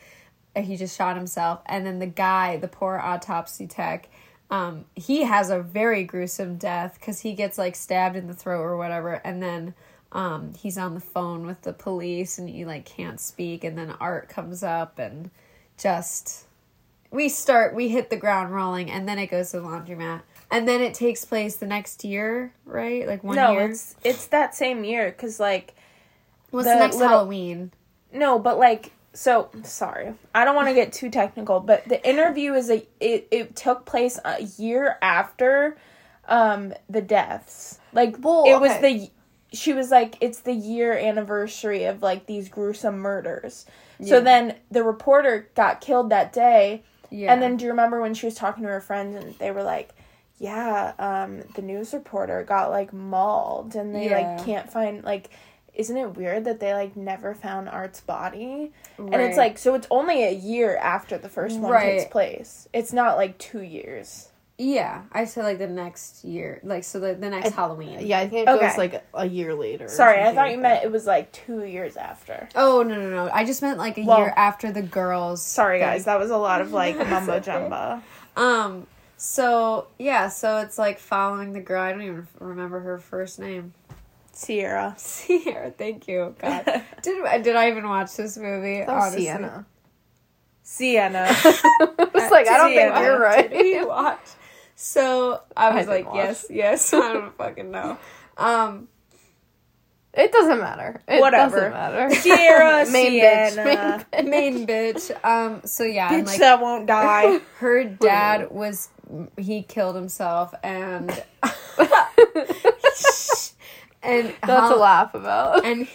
he just shot himself and then the guy the poor autopsy tech um he has a very gruesome death because he gets like stabbed in the throat or whatever and then um, he's on the phone with the police and he like can't speak and then art comes up and just we start we hit the ground rolling and then it goes to the laundromat and then it takes place the next year right like one no, year it's it's that same year because like what's the the next little- halloween no, but like so sorry. I don't want to get too technical, but the interview is a it, it took place a year after um the deaths. Like Well, it was okay. the she was like it's the year anniversary of like these gruesome murders. So then the reporter got killed that day. yeah And then do you remember when she was talking to her friends and they were like, Yeah, um, the news reporter got like mauled and they Yeah. like can't find like isn't it weird that they like never found Art's body? And it's like so it's only a year after the first one Right. takes place. It's not like two years. Yeah i said like the next year like so the, the next halloween Yeah, I think it Okay. goes like a year later. Sorry, I thought like you that. meant it was like two years after. oh no no no i just meant like a Well- year after the girls Sorry thing. guys, that was a lot of like It's mumbo jumbo. Um. So yeah. So it's like following the girl. I don't even remember her first name. Sierra. Sierra. Thank you. God. did did I even watch this movie? That was honestly? Sienna. Sienna. It's like I don't Sienna. think you're right. Did we right. watch? So I was didn't like, watch. yes, yes. I don't fucking know. Um. It doesn't matter. It Whatever. doesn't matter. Sierra Main Sienna. bitch. Main bitch. Um. So yeah. Bitch like that won't die. her dad was he killed himself and and to Hall- laugh about. and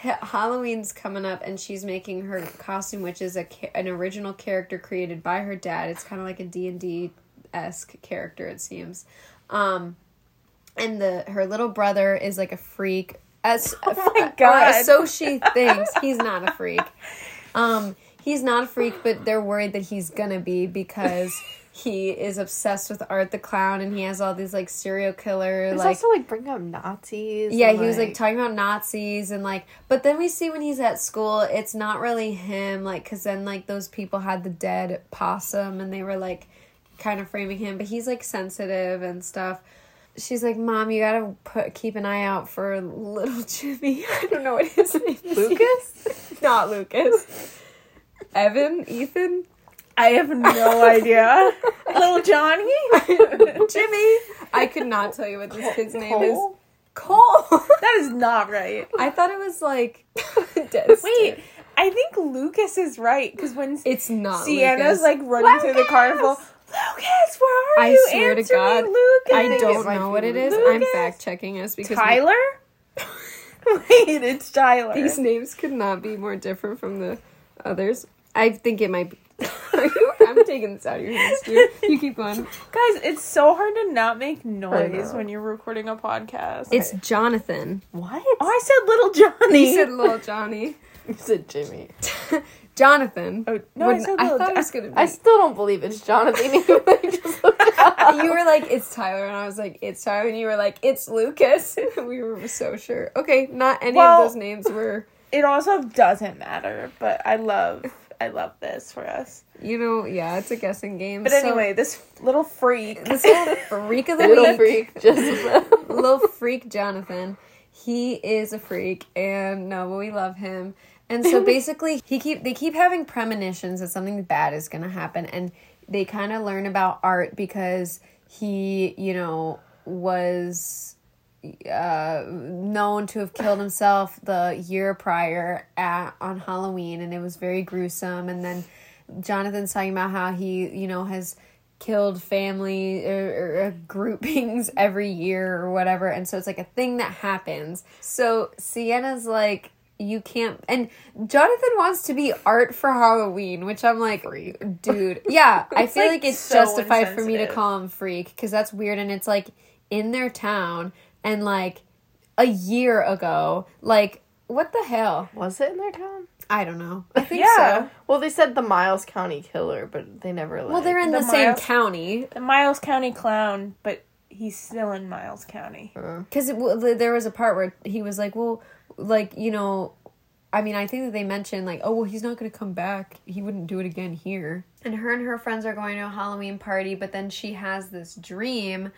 Ha- Halloween's coming up, and she's making her costume, which is a ca- an original character created by her dad. It's kind of like a D and D esque character, it seems. Um, and the her little brother is like a freak. As Oh my or God. so she thinks he's not a freak. Um, he's not a freak, but they're worried that he's gonna be because he is obsessed with Art the Clown, and he has all these like serial killer He's like also like bring up Nazis. yeah, and, he was like talking about Nazis and like, but then we see when he's at school, it's not really him, like, because then like those people had the dead possum and they were like kind of framing him, but he's like sensitive and stuff. She's like, Mom, you gotta put keep an eye out for little Jimmy. I don't know what his name is. Lucas? not Lucas. Evan, Ethan, I have no idea. Little Johnny? Jimmy. I could not tell you what this kid's name is. Cole? Cole. That is not right. I thought it was like. Wait, I think Lucas is right because when It's not. Sienna's Lucas. like running through the carnival, Lucas, where are I you? swear to Answer me, God, Lucas. I don't know what it is. I'm fact checking us because Tyler? Wait, it's Tyler. these names could not be more different from the others. I think it might be. I'm taking this out of your hands, dude. You keep going. Guys, it's so hard to not make noise when you're recording a podcast. It's Jonathan. What? oh, I said little Johnny. He said little Johnny. You said Jimmy. Jonathan. Oh, no, I Wouldn't- I thought it was gonna be. I still don't believe it's Jonathan. even you just looked it up. you were like, it's Tyler, and I was like, it's Tyler, and you were like, it's Lucas. we were so sure. Okay, not any Well- of those names were. it also doesn't matter, but I love I love this for us. You know, yeah, it's a guessing game. But So, anyway, this little freak. this little freak of the Little week. freak. Just little freak Jonathan. He is a freak, and no, but we love him. And so basically, he keep they keep having premonitions that something bad is going to happen, and they kind of learn about art because he, you know, was uh, known to have killed himself the year prior at, on Halloween, and it was very gruesome. And then Jonathan's talking about how he, you know, has killed family er, er, er, or, or groupings every year or whatever, and so it's like a thing that happens. So Sienna's like, you can't. And Jonathan wants to be art for Halloween, which I'm like, dude, yeah. I feel like, like, it's so justified for me to call him freak because that's weird, and it's like in their town and like a year ago, like what the hell? Was it in their town? I don't know. I think Yeah. so. Well, they said the Miles County killer, but they never. Like, Well, they're in The the, same county The Miles County clown, but he's still in Miles County. Uh-huh. because there was a part where he was like, "Well, like you know." I mean, I think that they mentioned like, oh well, he's not gonna come back. He wouldn't do it again here. And her and her friends are going to a Halloween party, but then she has this dream,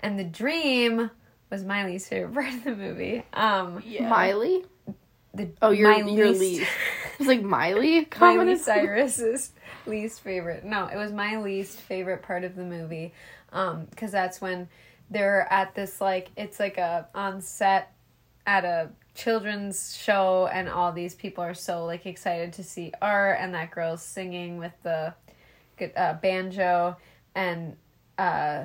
and the dream was Miley's favorite part of the movie. Um, Miley. the Oh, your my your least- least. It's like Miley. Miley Cyrus's least favorite. No, it was my least favorite part of the movie. Um, because that's when they're at this like it's like a on set at a children's show and all these people are so like excited to see art and that girl's singing with the uh, banjo and uh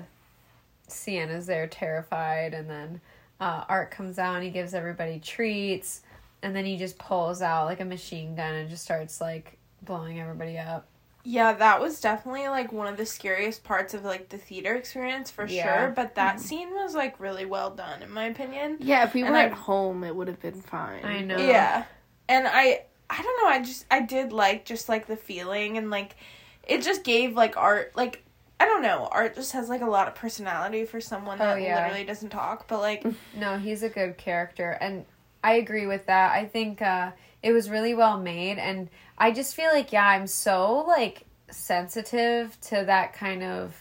Sienna's there terrified and then uh, Art comes out and he gives everybody treats and then he just pulls out like a machine gun and just starts like blowing everybody up. Yeah, that was definitely like one of the scariest parts of like the theater experience for Yeah. sure. But that scene was like really well done in my opinion. Yeah, if we And were I- at home, it would have been fine. I know. Yeah. And I I don't know, I just I did like just like the feeling and like it just gave like art like I don't know, art just has like a lot of personality for someone Oh, that yeah. literally doesn't talk, but like No, he's a good character and I agree with that. I think uh it was really well made and I just feel like yeah, I'm so like sensitive to that kind of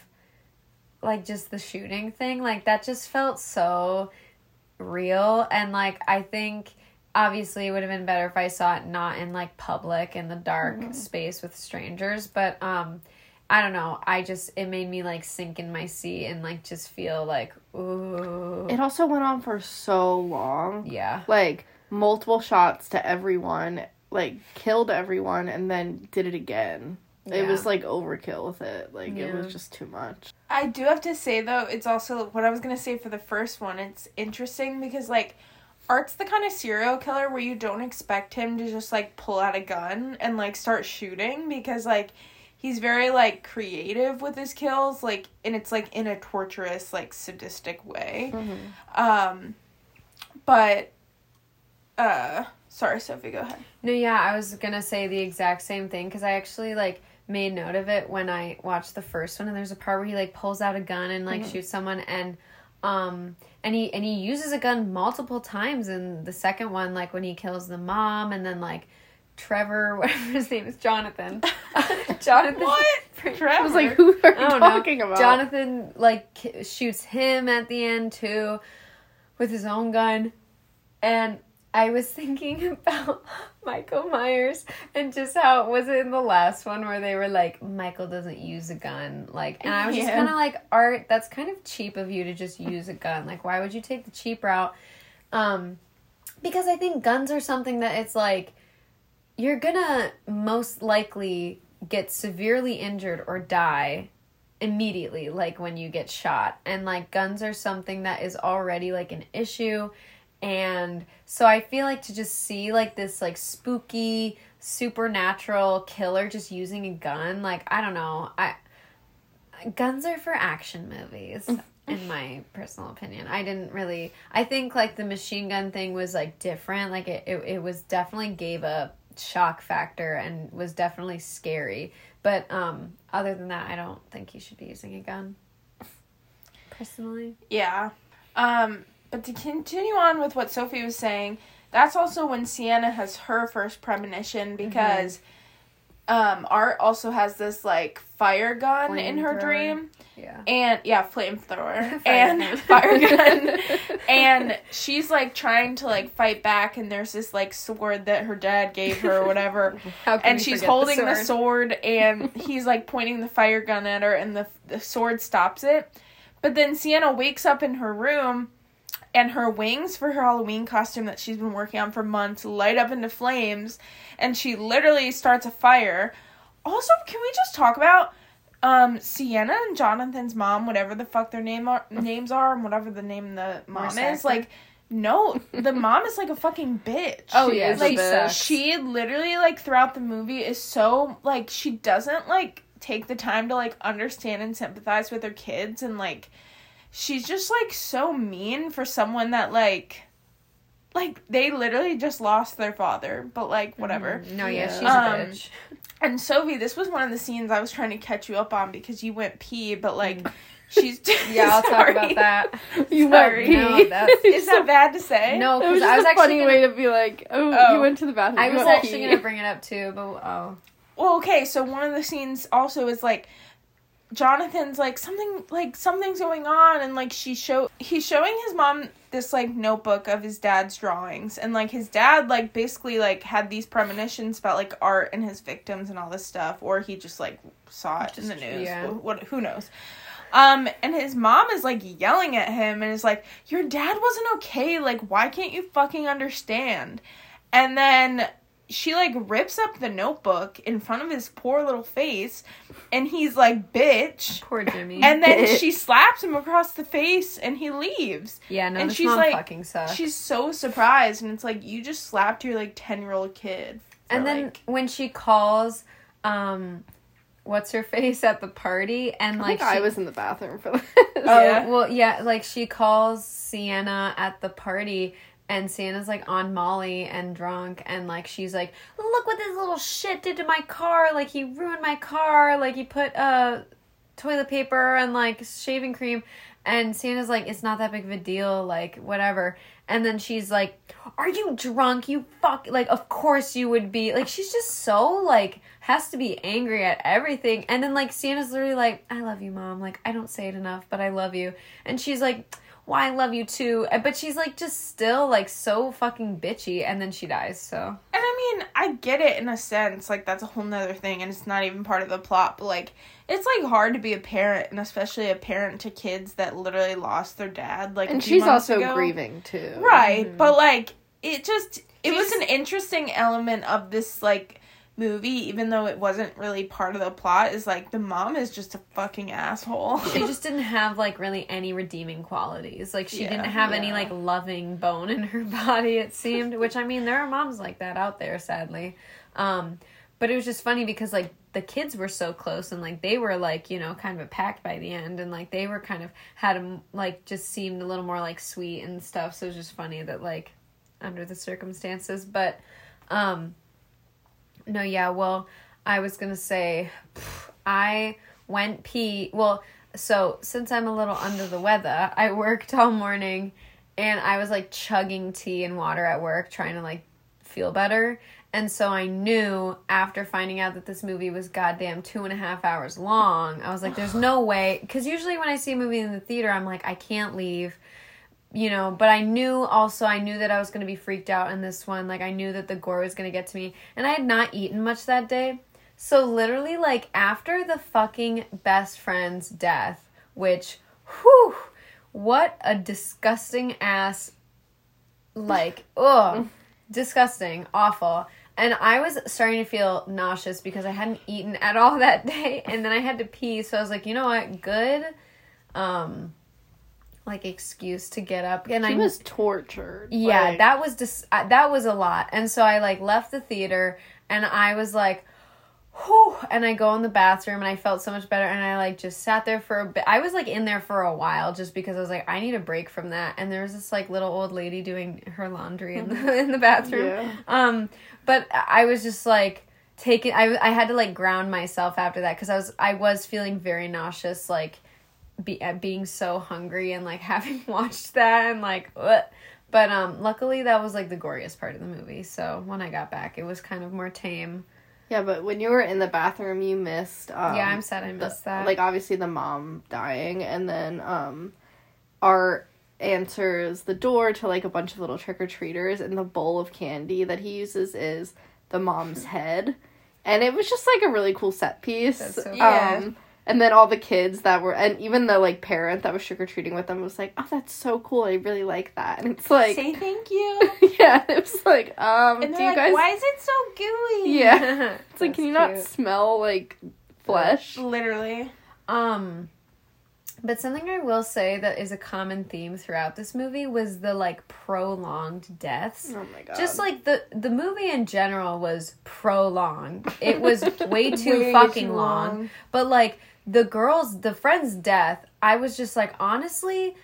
like just the shooting thing. Like that just felt so real and like I think obviously it would have been better if I saw it not in like public in the dark space with strangers, but um I don't know. I just it made me like sink in my seat and like just feel like ooh It also went on for so long. yeah. Like multiple shots to everyone, like killed everyone, and then did it again. It was like overkill with it. Like it was just too much. I do have to say though, it's also what I was gonna say for the first one. It's interesting because like Art's the kind of serial killer where you don't expect him to just like pull out a gun and like start shooting because like he's very like creative with his kills, like and it's like in a torturous, like sadistic way. Um but uh sorry, Sophie, go ahead. No, yeah, I was gonna say the exact same thing because I actually like made note of it when I watched the first one, and there's a part where he like pulls out a gun and like shoots someone, and um, and he and he uses a gun multiple times in the second one, like when he kills the mom, and then like Trevor, whatever his name is, Jonathan, Jonathan. What? I was like, who are you talking know. about? Jonathan like ki- shoots him at the end too, with his own gun, and I was thinking about Michael Myers and just how was it in the last one where they were like Michael doesn't use a gun, like, and I was just kind of like Art, that's kind of cheap of you to just use a gun. Like, why would you take the cheap route? Um, because I think guns are something that it's like you're gonna most likely get severely injured or die immediately like when you get shot and like guns are something that is already like an issue and so i feel like to just see like this like spooky supernatural killer just using a gun like i don't know. I guns are for action movies in my personal opinion. I didn't really i think like the machine gun thing was like different. Like it, it, it was definitely gave a shock factor and was definitely scary. But um other than that i don't think he should be using a gun. Personally? Yeah. Um, but to continue on with what Sophie was saying, that's also when Sienna has her first premonition because um Art also has this like fire gun in her Flamethrower. dream. yeah And yeah, flamethrower. And fire gun. and she's like trying to like fight back and there's this like sword that her dad gave her or whatever. And she's holding the sword. and he's like pointing the fire gun at her and the the sword stops it but then sienna wakes up in her room and her wings for her halloween costume that she's been working on for months light up into flames and she literally starts a fire also can we just talk about um Sienna and Jonathan's mom, whatever the fuck their name are, names are, and whatever the name of the mom is, Saxon? like no, the mom is like a fucking bitch. Oh, She yeah, is she like sucks. she literally like throughout the movie is so like she doesn't like take the time to like understand and sympathize with her kids and like she's just like so mean for someone that like like they literally just lost their father but like whatever No, yeah, Yeah. she's Um, a bitch. and sophie this was one of the scenes i was trying to catch you up on because you went pee but like she's Yeah, I'll talk about that. You Sorry. went No, that's- is that bad to say No, It was because just I was a actually funny gonna, way to be like, oh, Oh. you went to the bathroom. I was actually pee. gonna bring it up too, but oh, Well, okay, so one of the scenes also is like Jonathan's like something like something's going on and like she show he's showing his mom this like notebook of his dad's drawings and like his dad like basically like had these premonitions about like art and his victims and all this stuff or he just like saw it in the news yeah. what who knows um and his mom is like yelling at him and is like your dad wasn't okay like why can't you fucking understand and then she like rips up the notebook in front of his poor little face and he's like bitch poor Jimmy. and then Bitch. she slaps him across the face and he leaves yeah, no, and this she's mom like- fucking sucks. she's so surprised and it's like you just slapped your like 10 year old kid for, and then like- when she calls, um, what's her face at the party, and I like think she, I was in the bathroom for this. Oh Yeah. well, yeah. Like she calls Sienna at the party, and Sienna's like on Molly and drunk, and like she's like, "Look what this little shit did to my car! Like he ruined my car! Like he put uh toilet paper and like shaving cream." And Sienna's like, "It's not that big of a deal. Like whatever." And then she's like, "Are you drunk? You fuck! Like of course you would be. Like she's just so like." has to be angry at everything. And then like Sienna's literally like, I love you, mom. Like I don't say it enough, but I love you. And she's like, Well, I love you too. Uh, But she's like just still like so fucking bitchy and then she dies, so And I mean, I get it in a sense, like that's a whole nother thing, and it's not even part of the plot. But like, it's like hard to be a parent, and especially a parent to kids that literally lost their dad. Like, and she's also ago. grieving too. right? But like, it just it was an interesting element of this like movie, even though it wasn't really part of the plot. Is like the mom is just a fucking asshole. she just didn't have like really any redeeming qualities. Like she Yeah, didn't have any like loving bone in her body, it seemed. Which I mean, there are moms like that out there, sadly. Um, but it was just funny because like the kids were so close and like they were like you know kind of a pact by the end and like they were kind of had them like just seemed a little more like sweet and stuff. So it was just funny that like under the circumstances, but um no, yeah, well, I was gonna say, I went pee. Well, so since I'm a little under the weather, I worked all morning and I was like chugging tea and water at work trying to like feel better. And so I knew after finding out that this movie was goddamn two and a half hours long, I was like, there's no way. Because usually when I see a movie in the theater, I'm like, I can't leave you know but i knew also i knew that i was going to be freaked out in this one like i knew that the gore was going to get to me and i had not eaten much that day. So literally like after the fucking best friend's death which whew what a disgusting ass like ugh disgusting awful. And i was starting to feel nauseous because i hadn't eaten at all that day and then i had to pee so i was like you know what? Good um like excuse to get up and She I was tortured. yeah, like- that was just uh, that was a lot. And so I like left the theater and I was like whew, and I go in the bathroom and I felt so much better and I like just sat there for a bit. I was like in there for a while just because I was like I need a break from that. And there was this like little old lady doing her laundry in the in the bathroom. Yeah. Um but I was just like taking I I had to like ground myself after that cuz I was I was feeling very nauseous like be, at being so hungry and like having watched that and like what but um luckily that was like the goriest part of the movie. So when i got back it was kind of more tame. Yeah, but when you were in the bathroom, you missed. Um, yeah i'm sad i the- missed that. Like obviously the mom dying, and then um, Art answers the door to like a bunch of little trick or treaters, and the bowl of candy that he uses is the mom's head, and it was just like a really cool set piece. That's so Yeah. And then all the kids that were, and even the like parent that was trick or treating with them was like, "Oh, that's so cool! I really like that." And it's like, Say thank you. yeah, it was like, um, And do you like, guys? why is it so gooey? Yeah, it's like, can you not smell like flesh? Literally. um But something I will say that is a common theme throughout this movie was the like prolonged deaths. Oh my god. Just like the the movie in general was prolonged. It was way too Way fucking too long. long. But like the girl's the friend's death, I was just like honestly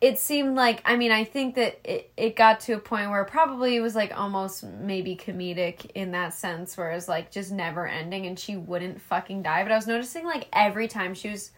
it seemed like I mean I think that it, it got to a point where probably it was like almost maybe comedic in that sense where it's like just never ending and she wouldn't fucking die. But I was noticing like every time she was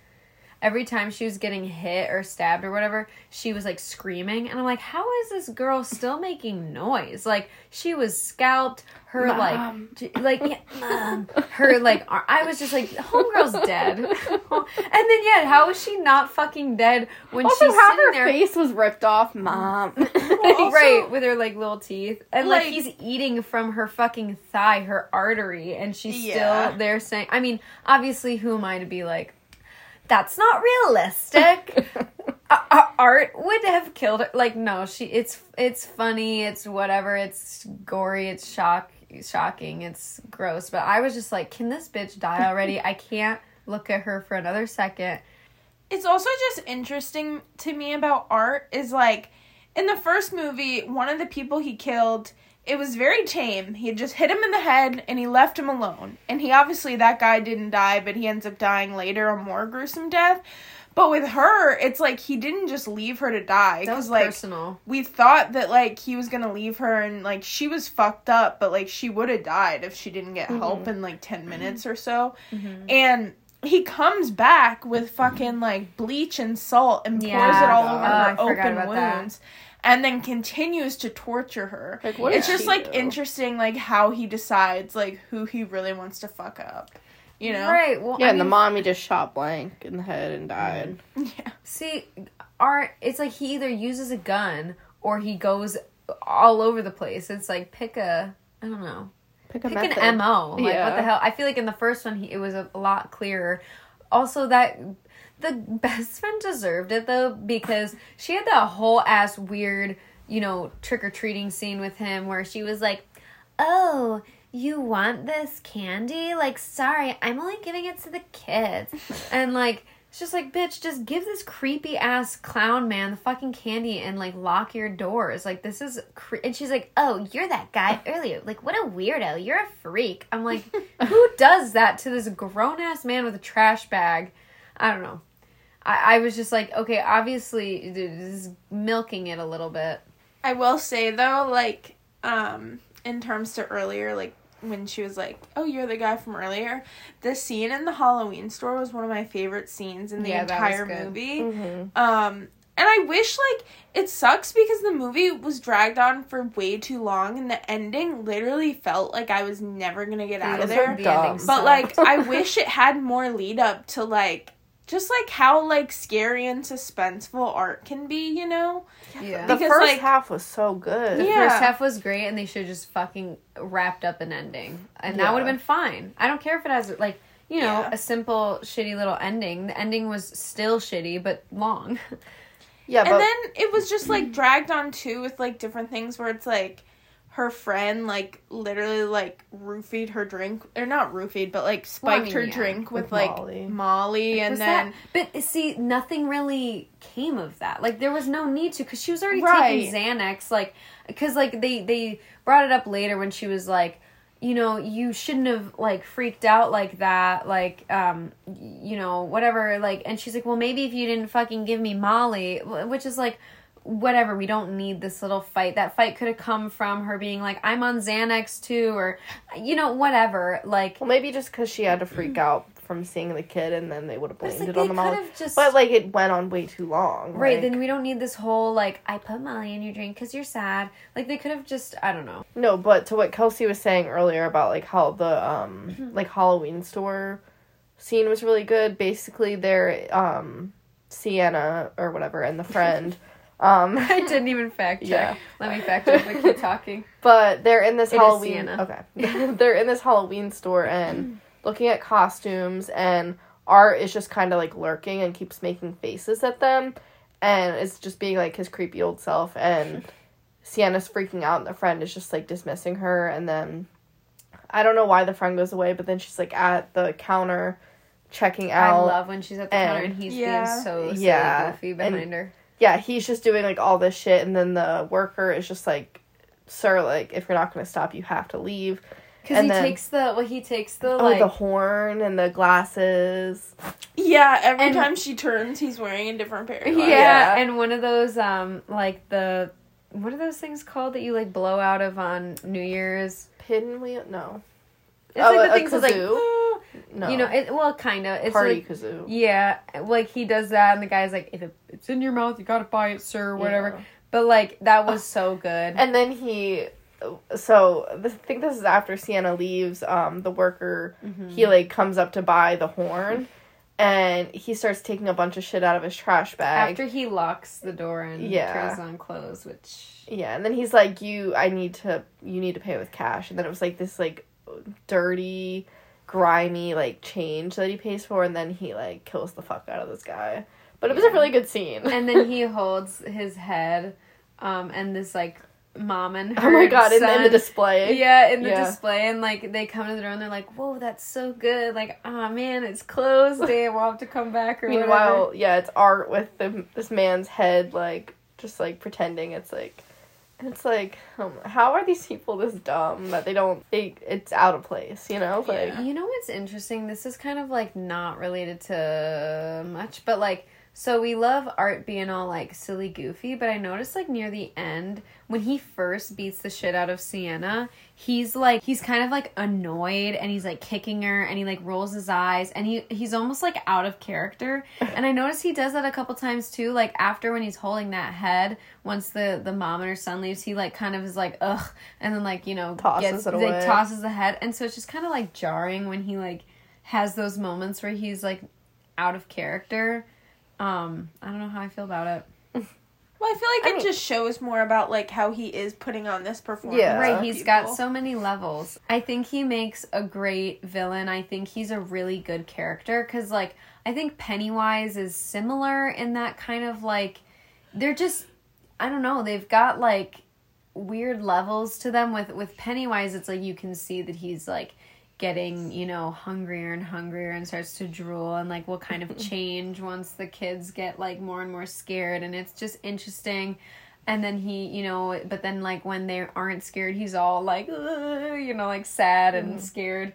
every time she was getting hit or stabbed or whatever, she was like screaming. And I'm like, how is this girl still making noise? Like, she was scalped. Her, Mom. like, like, yeah, mom. Her, like, ar- I was just like, homegirl's dead. and then, yeah, how is she not fucking dead when also, she's how sitting her there? face was ripped off, mom. right, with her like little teeth. And like, like- he's eating from her fucking thigh, her artery, and she's Yeah. still there saying I mean, obviously who am I to be like that's not realistic. Art would have killed her. Like no, she it's it's funny, it's whatever, it's gory, it's shock shocking, it's gross, but I was just like, can this bitch die already? I can't look at her for another second. it's also just interesting to me about art is like in the first movie one of the people he killed it was very tame he had just hit him in the head and he left him alone and he obviously that guy didn't die but he ends up dying later a more gruesome death but with her it's like he didn't just leave her to die That was like personal. we thought that like he was gonna leave her and like she was fucked up but like she would have died if she didn't get help mm-hmm. in like 10 mm-hmm. minutes or so mm-hmm. and he comes back with fucking like bleach and salt and pours Yeah. it all oh, over Oh, her open wounds. that. Wounds and then continues to torture her Like, what it's just she like do? interesting like how he decides like who he really wants to fuck up you know Right. Well, yeah, I and the mommy just shot blank in the head and died. yeah See, art. It's like he either uses a gun or he goes all over the place. It's like pick a. I don't know. Pick a Pick method. an mo. Like what the hell? I feel like in the first one, he, it was a lot clearer. Also, that the best friend deserved it though because she had that whole ass weird, you know, trick or treating scene with him where she was like, "Oh." You want this candy? Like, sorry, I'm only giving it to the kids. and like, it's just like, bitch, just give this creepy ass clown man the fucking candy and like lock your doors. Like, this is. Cre-. And she's like, oh, you're that guy earlier. Like, what a weirdo. You're a freak. I'm like, who does that to this grown ass man with a trash bag? I don't know. I, I was just like, okay, obviously, this is milking it a little bit. I will say though, like, um, in terms to earlier, like when she was like, "Oh, you're the guy from earlier," the scene in the Halloween store was one of my favorite scenes in the Yeah, entire movie. Mm-hmm. Um, and I wish like it sucks because the movie was dragged on for way too long, and the ending literally felt like I was never gonna get out of there. The. But like, I wish it had more lead up to like. Just like how like scary and suspenseful art can be, you know? yeah. The first like- half was so good. The Yeah. first half was great, and they should have just fucking wrapped up an ending, and that would have been fine. I don't care if it has like you know Yeah. a simple shitty little ending. The ending was still shitty, but long. Yeah, but and then it was just like dragged on too with like different things where it's like her friend like literally like roofied her drink or not roofied but like Well, I spiked mean, her yeah, drink with, with like Molly. Molly, and then that- but see, nothing really came of that. Like there was no need to, because she was already Right. taking Xanax. Like, because like they they brought it up later when she was like, you know, you shouldn't have like freaked out like that. Like, um, you know, whatever. Like, and she's like, well, maybe if you didn't fucking give me Molly, which is like. Whatever, we don't need this little fight. That fight could have come from her being like, I'm on Xanax too, or, you know, whatever. Like, well, maybe just because she had to freak out from seeing the kid, and then they would have blamed like it on the mom. just But like it went on way too long. Right, like- then we don't need this whole like I put Molly in your drink because you're sad. Like they could have just I don't know. No, but to what Kelsey was saying earlier about like how the um Mm-hmm. like Halloween store scene was really good. Basically, their um Sienna or whatever and the friend um I didn't even fact check. Yeah. Let me fact check. But keep talking. but they're in this It Halloween okay they're in this Halloween store and looking at costumes and Art is just kind of like lurking and keeps making faces at them and it's just being like his creepy old self and Sienna's freaking out and the friend is just like dismissing her and then I don't know why the friend goes away but then she's like at the counter checking out. I love when she's at the and- counter and he's Yeah. being so Yeah, goofy and- behind her. Yeah, he's just doing like all this shit, and then the worker is just like, "Sir, like if you're not gonna stop, you have to leave." Because he then- takes the well, he takes the Oh, like the horn and the glasses. Yeah, every And- time she turns, he's wearing a different pair. Of yeah. Yeah. and one of those um like the what are those things called that you like blow out of on New Year's? Pinwheel? No, It's Oh, like a the things that's like kazoo? No. you know it well kind of it's party like kazoo. yeah like he does that and the guy's like if it, it's in your mouth you gotta buy it sir or whatever Yeah. but like that was so good And then he, so I think this is after Sienna leaves. Um, the worker Mm-hmm. he like comes up to buy the horn, and he starts taking a bunch of shit out of his trash bag. after he locks the door and Yeah. turns on clothes which Yeah, and then he's like, "You, I need to, you need to pay with cash." And then it was like this like dirty, grimy like change that he pays for, and then he like kills the fuck out of this guy. But it was a really good scene. and then he holds his head um and this like mom and her oh my god! And then the son- display. Yeah, in the Yeah. display, and like they come to the door and they're like, "Whoa, that's so good!" Like, oh man, it's closed. Damn, we'll have to come back or Meanwhile, yeah, it's art with the, this man's head, like just like pretending it's like, it's like, um, how are these people this dumb that they don't? They it's out of place, you know? Like, whatever. You know what's interesting? This is kind of like not related to much, but like. So we love art being all like silly goofy, but I noticed like near the end when he first beats the shit out of Sienna, he's like he's kind of like annoyed and he's like kicking her and he like rolls his eyes and he he's almost like out of character. And I noticed he does that a couple times too. Like after when he's holding that head, once the the mom and her son leaves, he like kind of is like ugh, and then like you know Tosses gets it like away. tosses the head, and so it's just kind of like jarring when he like has those moments where he's like out of character. Um, I don't know how I feel about it. Well, I feel like I it mean- just shows more about like how he is putting on this performance. Yeah. Right, for he's got so many levels. I think he makes a great villain. I think he's a really good character cuz like I think Pennywise is similar in that kind of like they're just I don't know, they've got like weird levels to them with with Pennywise it's like you can see that he's like getting, you know, hungrier and hungrier and starts to drool and like will kind of change once the kids get like more and more scared. And it's just interesting. And then he you know but then like when they aren't scared he's all like you know like sad and mm-hmm. scared.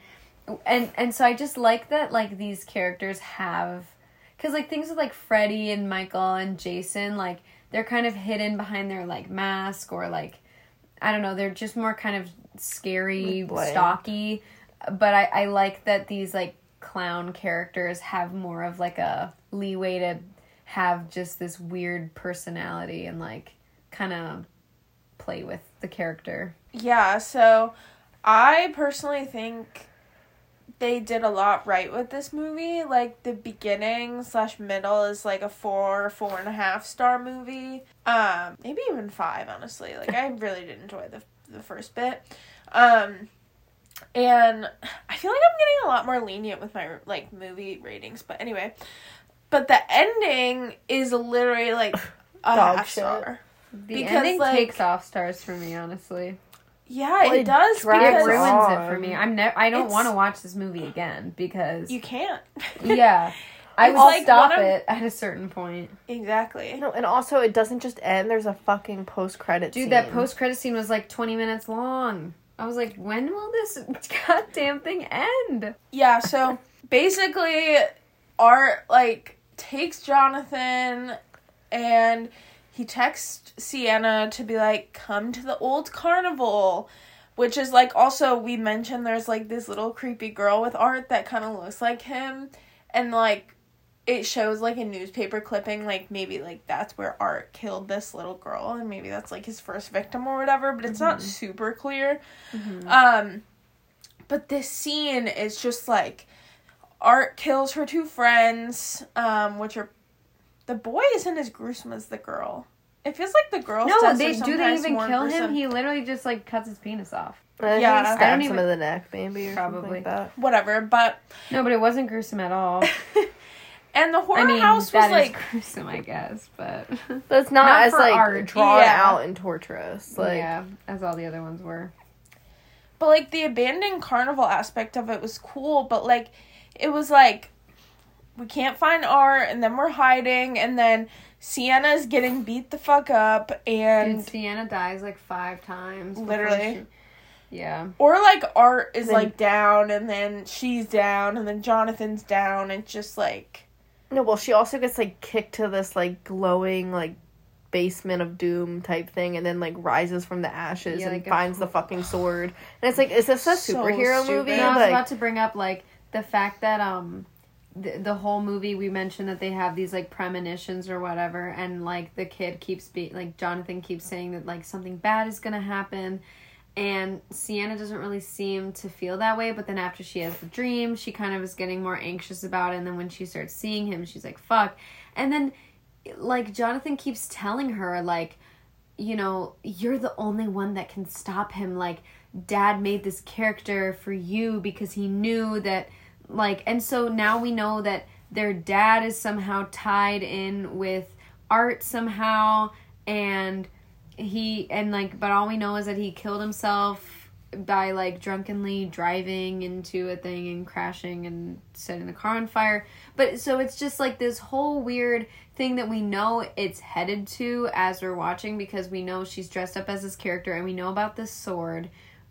And and so i just like that like these characters have because like things with like freddy and michael and jason like they're kind of hidden behind their like mask or like i don't know they're just more kind of scary Bland. stocky but I, I like that these like clown characters have more of like a leeway to have just this weird personality and like kind of play with the character. Yeah, so I personally think they did a lot right with this movie. Like the beginning slash middle is like a four, four and a half star movie. Um, maybe even five, honestly. Like I really did enjoy the the first bit. Um and I feel like I'm getting a lot more lenient with my like movie ratings, but anyway. But the ending is literally like a Dog half shit. star. The Because, ending like- takes off stars for me, honestly. Yeah, Well, it it does It ruins on. it for me. I'm never. I don't want to watch this movie again because you can't. yeah, I It's would like stop it at a certain point. exactly. No, and also it doesn't just end. There's a fucking post credit. Dude, that post credit scene was like 20 minutes long. I was like, when will this goddamn thing end? Yeah, so basically Art like takes Jonathan and he texts Sienna to be like, come to the old carnival. Which is like also we mentioned there's like this little creepy girl with art that kind of looks like him. And like it shows like a newspaper clipping, like maybe like that's where Art killed this little girl and maybe that's like his first victim or whatever, but it's not super clear. Um but this scene is just like Art kills her two friends, um, which are the boy isn't as gruesome as the girl. It feels like the girl's No, they do they even kill him? gruesome. He literally just like cuts his penis off. yeah, Yeah, I he don't him even- in the neck, maybe or something Probably. like that. Whatever, but No, but it wasn't gruesome at all. and the horror I mean, house was that is like gruesome, I guess, but But it's not, Not as like art. drawn Yeah. out and torturous. Like yeah, as all the other ones were. But like the abandoned carnival aspect of it was cool, but like it was like we can't find Art, and then we're hiding, and then Sienna's getting beat the fuck up, And and Sienna dies like five times. Literally. yeah. or like Art is Then- like down, and then she's down, and then Jonathan's down. And it's just like No, well, she also gets like kicked to this like glowing like basement of doom type thing, and then like rises from the ashes Yeah, and like a- finds the fucking sword. And it's like, is this a So superhero stupid. movie? No, I was Like, about to bring up like the fact that um the, the whole movie we mentioned that they have these like premonitions or whatever and like the kid keeps being like Jonathan keeps saying that like something bad is going to happen and Sienna doesn't really seem to feel that way but then after she has the dream she kind of is getting more anxious about it and then when she starts seeing him she's like fuck and then like Jonathan keeps telling her like you know, you're the only one that can stop him. Like, dad made this character for you because he knew that, like, and so now we know that their dad is somehow tied in with art somehow, and he, and like, but all we know is that he killed himself by like drunkenly driving into a thing and crashing and setting the car on fire. But so it's just like this whole weird thing that we know it's headed to as we're watching because we know she's dressed up as this character and we know about this sword.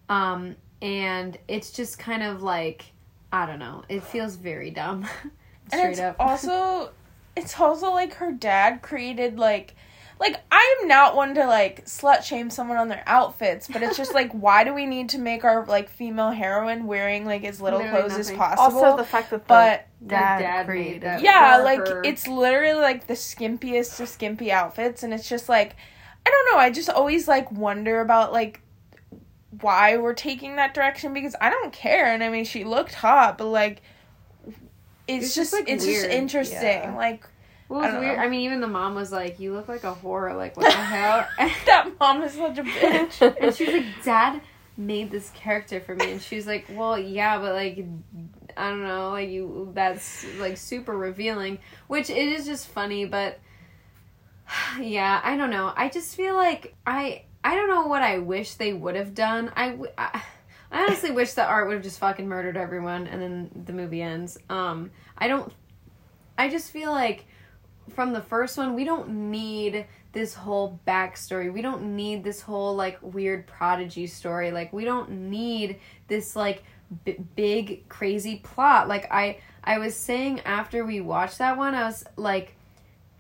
Um, and it's just kind of like I don't know. It feels very dumb. and it's up. also it's also like her dad created like like I'm not one to like slut shame someone on their outfits, but it's just like why do we need to make our like female heroine wearing like as little Literally clothes as possible? also the fact that the but dad, dad created. that. yeah, for like her. it's literally like the skimpiest of skimpy outfits and it's just like I don't know, I just always like wonder about like why we're taking that direction because I don't care and I mean she looked hot, but like it's, It's just, just, like, it's weird. just interesting. Yeah. Like Well, I it's don't weird. know. I mean, even the mom was like, "You look like a whore." Like, what the hell? that mom is such a bitch. and she's like, "Dad made this character for me," and she's like, "Well, yeah, but like, I don't know, like you, that's like super revealing." Which it is just funny, but yeah, I don't know. I just feel like I, I don't know what I wish they would have done. I, I honestly wish that art would have just fucking murdered everyone and then the movie ends. Um, I don't. I just feel like from the first one, we don't need this whole backstory. We don't need this whole like weird prodigy story. Like we don't need this like b- big crazy plot. Like I I was saying after we watched that one, I was like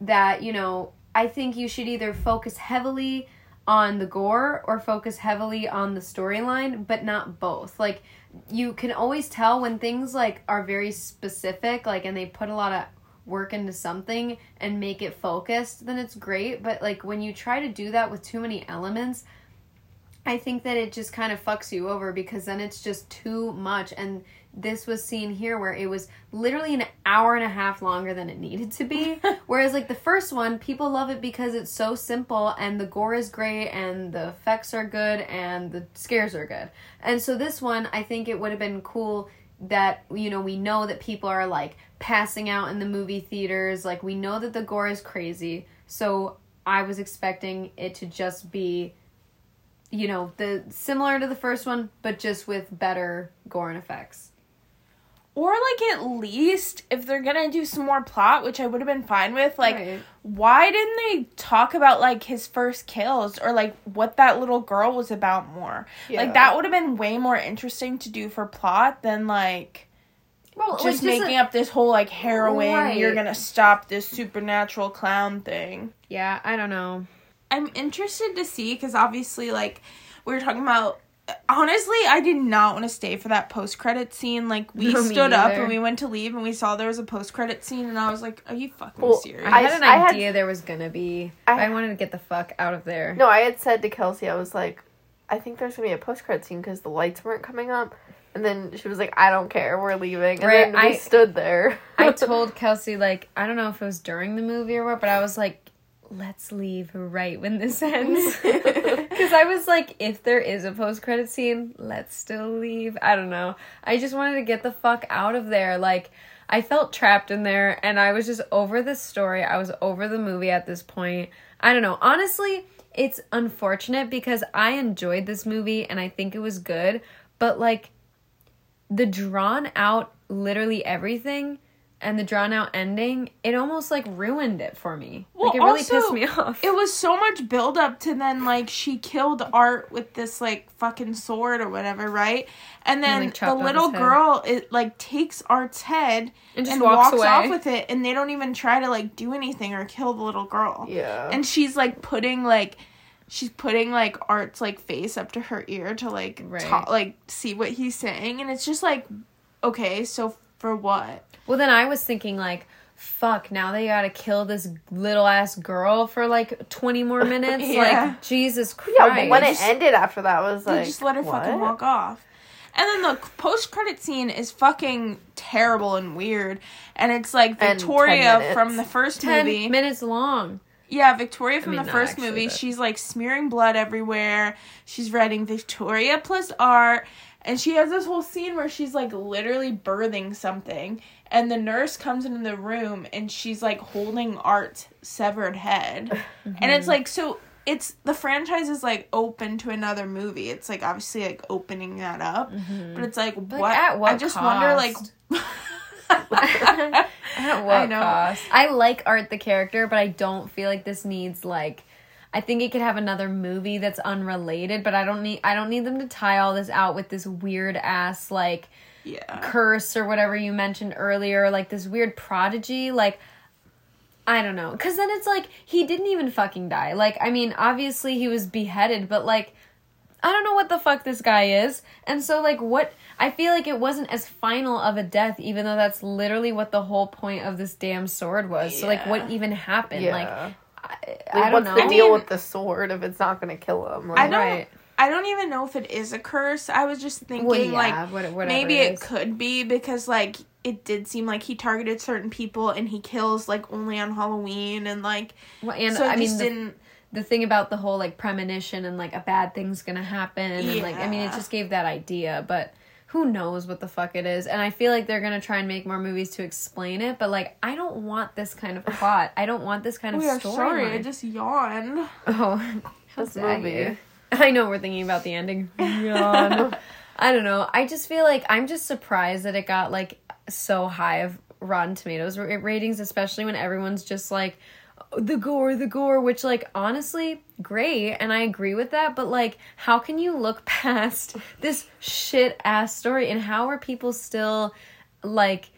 that, you know, I think you should either focus heavily on the gore or focus heavily on the storyline, but not both. Like you can always tell when things like are very specific, like and they put a lot of work into something and make it focused, then it's great. But like when you try to do that with too many elements, I think that it just kind of fucks you over because then it's just too much. And this was seen here where it was literally an hour and a half longer than it needed to be. Whereas, like the first one, people love it because it's so simple and the gore is great and the effects are good and the scares are good. And so, this one, I think it would have been cool that, you know, we know that people are like passing out in the movie theaters. Like, we know that the gore is crazy. So, I was expecting it to just be you know, the similar to the first one, but just with better gore and effects. Or like at least if they're gonna do some more plot, which I would have been fine with, like Right. why didn't they talk about like his first kills or like what that little girl was about more? Yeah. Like that would have been way more interesting to do for plot than like Well, just making up this whole like heroine Right. you're gonna stop this supernatural clown thing. Yeah, I don't know. I'm interested to see because obviously, like we were talking about. Honestly, I did not want to stay for that post credit scene. Like we No, stood up and we went to leave, and we saw there was a post credit scene, and I was like, "Are you fucking Well, serious?" I, I- had an I had- idea there was gonna be. I- I, wanted to get the fuck out of there. No, I had said to Kelsey, I was like, I think there's gonna be a post credit scene because the lights weren't coming up. And then she was like, I don't care, we're leaving. And Right, then we I- stood there. I told Kelsey like I don't know if it was during the movie or what, but I was like, let's leave right when this ends. Because I was like, if there is a post credit scene, let's still leave. I don't know. I just wanted to get the fuck out of there. Like I felt trapped in there, and I was just over the story. I was over the movie at this point. I don't know. Honestly, it's unfortunate because I enjoyed this movie and I think it was good, but like the drawn out literally everything and the drawn out ending, it almost like ruined it for me. Well, like it really also, pissed me off. It was so much build up to then like she killed Art with this like fucking sword or whatever, right? And then like, the little girl it like takes Art's head And and walks walks, off with it and they don't even try to like do anything or kill the little girl. Yeah. And she's like putting like she's putting like Art's like face up to her ear to like Right. talk, like see what he's saying and it's just like okay, so for what? Well, then I was thinking like, fuck, now they gotta kill this little ass girl for like twenty more minutes. Yeah. Like Jesus Christ. yeah, but when it ended after that was They like just let her fucking walk off. And then the post credit scene is fucking terrible and weird. And it's like Victoria from the first ten movie. minutes long. yeah, Victoria from mean, the first actually, movie. but- She's like smearing blood everywhere. She's writing Victoria plus art. And she has this whole scene where she's like literally birthing something. And the nurse comes into the room and she's like holding Art's severed head. And Mm-hmm. it's like, so it's the franchise is like open to another movie. It's like obviously like opening that up. But it's like, what? at what I just wonder like. At what I know. cost? I like Art the character, but I don't feel like this needs like. I think it could have another movie that's unrelated, but I don't need. I don't need them to tie all this out with this weird ass like yeah. curse or whatever you mentioned earlier, like this weird prodigy, like I don't know. Cuz then it's like he didn't even fucking die. Like I mean, obviously he was beheaded, but like I don't know what the fuck this guy is. And so like what I feel like it wasn't as final of a death even though that's literally what the whole point of this damn sword was. So like what even happened? Yeah. Like Like, I don't what's know. the I deal mean- with the sword if it's not gonna kill him? Like, I don't. Right. I don't even know if it is a curse. I was just thinking Well, yeah, like what- maybe it it, is. could be because like it did seem like he targeted certain people and he kills like only on Halloween and like Well, and so I mean just the, didn't. the thing about the whole like premonition and like a bad thing's gonna happen and like I mean it just gave that idea, but who knows what the fuck it is? And I feel like they're gonna try and make more movies to explain it, but like I don't want this kind of plot. I don't want this kind of We are story. sorry. I just yawned. Oh, how This dare movie. I know we're thinking about the ending. Yawn. I don't know. I just feel like I'm just surprised that it got like so high of Rotten Tomatoes ratings, especially when everyone's just like the gore, the gore, which like honestly, great, and I agree with that. But like, how can you look past this shit ass story, and how are people still like?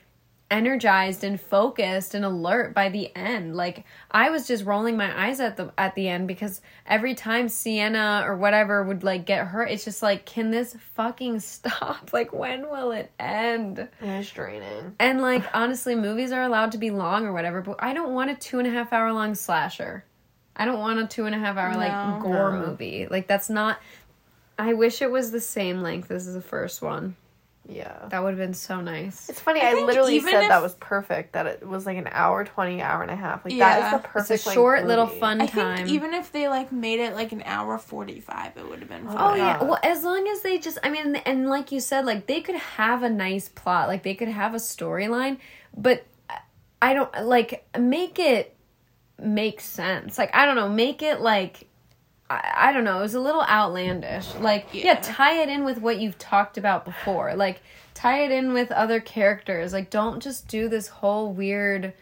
Energized and focused and alert by the end. Like I was just rolling my eyes at the at the end because every time Sienna or whatever would like get hurt, it's just like, can this fucking stop? Like when will it end? It's draining. And like honestly, movies are allowed to be long or whatever, but I don't want a two and a half hour long slasher. I don't want a two and a half hour No. like gore movie. Like that's not I wish it was the same length as the first one. Yeah. That would have been so nice. It's funny. I I, literally said if- that was perfect. That it was like an hour, twenty, hour and a half. Like that Yeah. is the perfect. It's a length short little movie. fun I time. think even if they like made it like an hour forty five, it would have been. Oh fine. yeah. Oh, yeah. Well, as long as they just I mean and like you said like they could have a nice plot, like they could have a storyline, but I don't like make it make sense. Like I don't know, make it like I, I don't know, it was a little outlandish. Like yeah. Yeah. tie it in with what you've talked about before. Like tie it in with other characters. Like don't just do this whole weird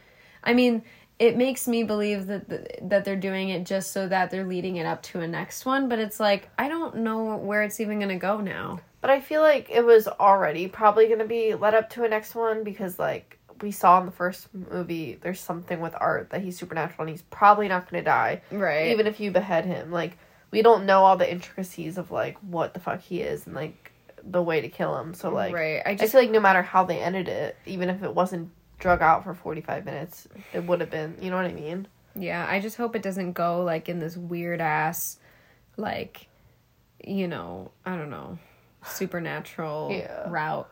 I mean, it makes me believe that that they're doing it just so that they're leading it up to a next one, but it's like I don't know where it's even going to go now. But I feel like it was already probably going to be led up to a next one because, like, we saw in the first movie, there's something with Art that he's supernatural and he's probably not going to die. Right. Even if you behead him. Like, we don't know all the intricacies of, like, what the fuck he is and, like, the way to kill him. So, like, right. I I just feel like no matter how they ended it, even if it wasn't drug out for 45 minutes, it would have been, you know what I mean? yeah, I just hope it doesn't go like in this weird ass like you know, I don't know, supernatural Yeah. route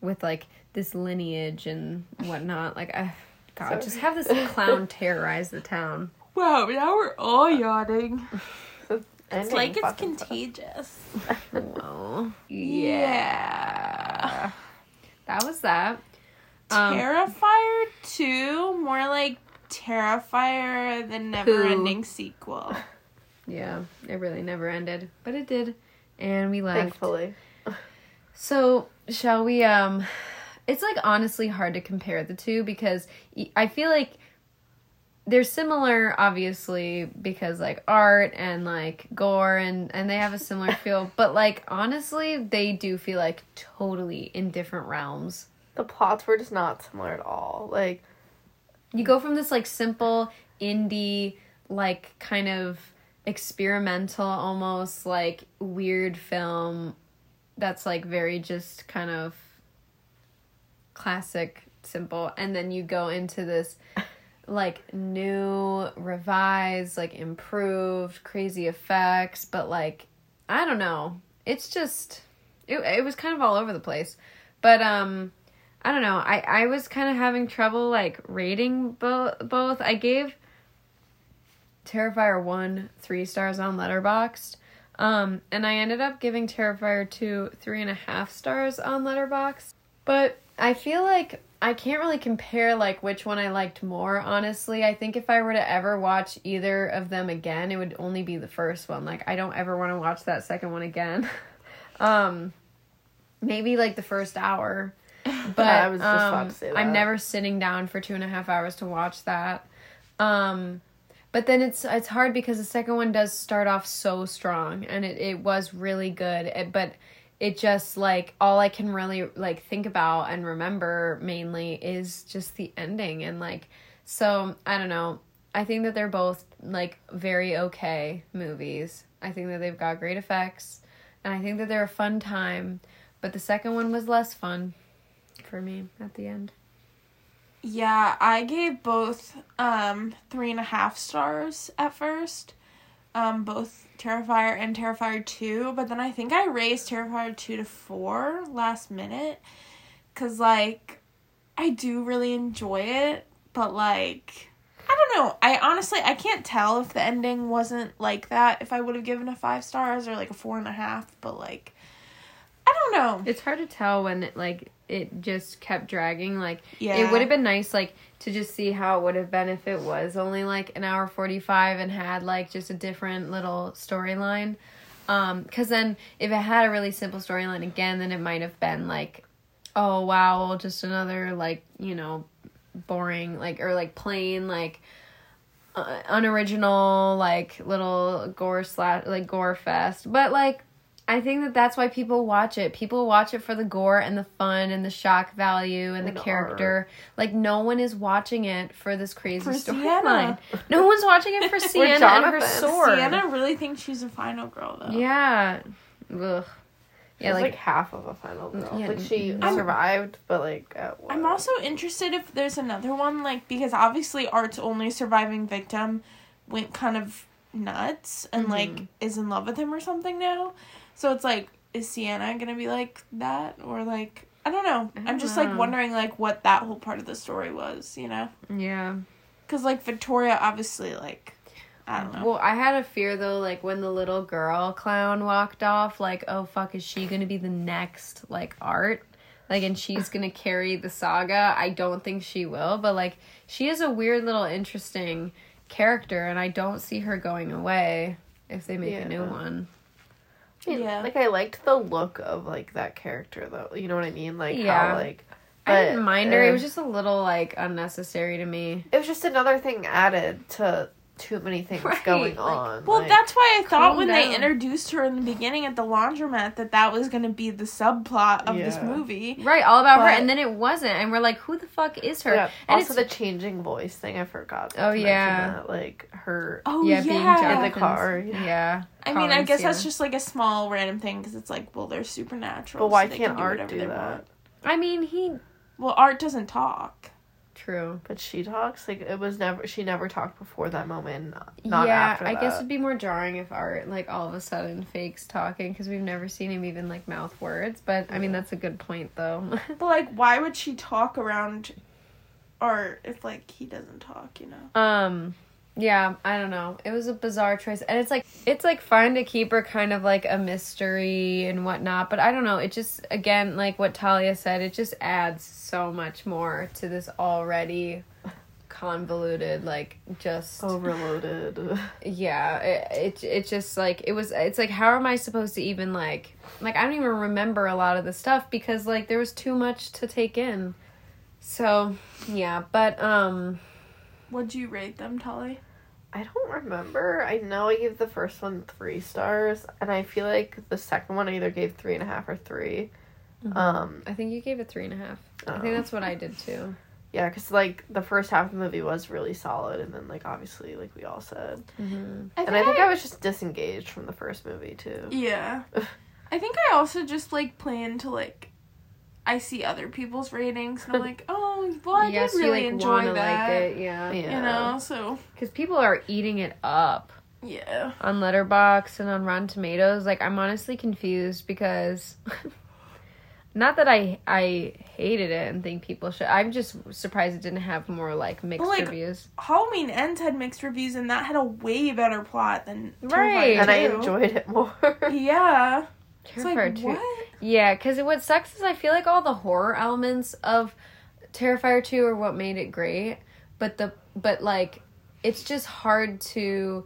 with like this lineage and whatnot. Like I God, just have this clown terrorize the town. Wow, now we're all yawning. It's Ending like it's contagious. Well, Yeah. that was that. Um, Terrifier 2, more like Terrifier, the never ending sequel. yeah, it really never ended, but it did, and we left. Thankfully. So, shall we um it's like honestly hard to compare the two because I feel like they're similar obviously because like art and like gore and and they have a similar feel but like honestly they do feel like totally in different realms The plots were just not similar at all. Like you go from this like simple indie like kind of experimental almost like weird film that's like very just kind of classic simple and then you go into this like new revised like improved crazy effects but like i don't know. It's just it, it was kind of all over the place. But um i don't know. I i was kind of having trouble like rating both both. I gave terrifier 1 3 stars on letterboxd um and i ended up giving terrifier 2 three and a half stars on letterboxd. But i feel like I can't really compare like which one I liked more, honestly. I think if I were to ever watch either of them again, it would only be the first one. Like I don't ever want to watch that second one again. um maybe like the first hour. But I was just about um, to say I'm never sitting down for two and a half hours to watch that. Um but then it's it's hard because the second one does start off so strong and it, it was really good. It, but it just like all I can really like think about and remember mainly is just the ending and like so I don't know. I think that they're both like very okay movies. I think that they've got great effects and I think that they're a fun time, but the second one was less fun for me at the end. Yeah, I gave both um three and a half stars at first. Um, both Terrifier and Terrifier 2, but then I think I raised Terrifier 2 to 4 last minute. Cause like I do really enjoy it, but like I don't know. I honestly I can't tell if the ending wasn't like that, if I would have given a five stars or like a four and a half, but like I don't know. It's hard to tell when it like it just kept dragging. Like Yeah. it would have been nice like to just see how it would have been if it was only like an hour 45 and had like just a different little storyline. Um cuz then if it had a really simple storyline again then it might have been like oh wow, just another like, you know, boring like or like plain like uh, unoriginal like little gore slash like gore fest but like i think that that's why people watch it people watch it for the gore and the fun and the shock value and, And the character like no one is watching it for this crazy For storyline no one's watching it for sienna and her Jonathan. sword Sienna really thinks she's a final girl though. yeah Ugh. yeah, yeah like, like, half of a final girl. Yeah, like she I'm- survived, but like at what? I'm also interested if there's another one, like, because obviously Art's only surviving victim went kind of nuts and, mm-hmm. like, is in love with him or something now. So it's like, is Sienna gonna be like that? Or, like, I don't know. I I'm just, know. like, wondering, like, what that whole part of the story was, you know? yeah Because, like, Victoria, obviously, like, I don't know. Well, I had a fear though, like when the little girl clown walked off, like, oh fuck, is she gonna be the next like art? Like, and she's gonna carry the saga. I don't think she will, but like, she is a weird little interesting character, and I don't see her going away if they make a new one. Yeah. Like I liked the look of like that character though. You know what I mean? Like Yeah. how like. I didn't but, mind her. It uh, was just a little like unnecessary to me. It was just another thing added to too many things Right, going like- on. Well, like- that's why I thought calm when they introduced her in the beginning at the laundromat that that was going to be the subplot of this movie. Right, all about her, and then it wasn't, and we're like, who the fuck is her? Yeah. And also, it's the changing voice thing. I forgot. Oh, yeah. that. like her. Oh, yeah, yeah. being In the car, yeah. Yeah. I mean, I calling guess that's just like a small random thing because it's like, well, they're supernatural. But why so they can't can do Art do that? want. I mean, he. Well, Art doesn't talk. True. But she talks like it was never. She never talked before that moment. Not, not yeah, after I that. guess it'd be more jarring if Art like all of a sudden fakes talking because we've never seen him even like mouth words. But I mean, that's a good point though. But like, why would she talk around Art if like he doesn't talk? You know. um, yeah, I don't know. It was a bizarre choice, and it's like it's like fine to keep her kind of like a mystery and whatnot. But I don't know. It just again like what Talia said. It just adds so much more to this already convoluted, like just Overloaded. yeah. It, it it just like it was. It's like how am I supposed to even like like I don't even remember a lot of the stuff because like there was too much to take in. So yeah, but um, What'd you rate them, Tully? I don't remember. I know I gave the first one three stars, and I feel like the second one I either gave three and a half or 3 Um, I think you gave it three and a half. I think Oh. that's what I did too. yeah, because like the first half of the movie was really solid, and then like obviously like we all said, Mm-hmm. I and I think I was just disengaged from the first movie too. Yeah. I think I also just like plan to like I see other people's ratings and I'm like, oh, well, I yes, did really you like enjoy that. like it, yeah. Yeah, You know, so Because people are eating it up yeah. on Letterboxd and on Rotten Tomatoes. Like I'm honestly confused because, not that I I hated it and think people should. I'm just surprised it didn't have more like mixed Well, like, reviews. Halloween Ends had mixed reviews and that had a way better plot than Right. Terrifier and I enjoyed it more. Yeah. It's Terrifier like, 2. what? Yeah, because what sucks is I feel like all the horror elements of Terrifier 2 are what made it great, but the but like it's just hard to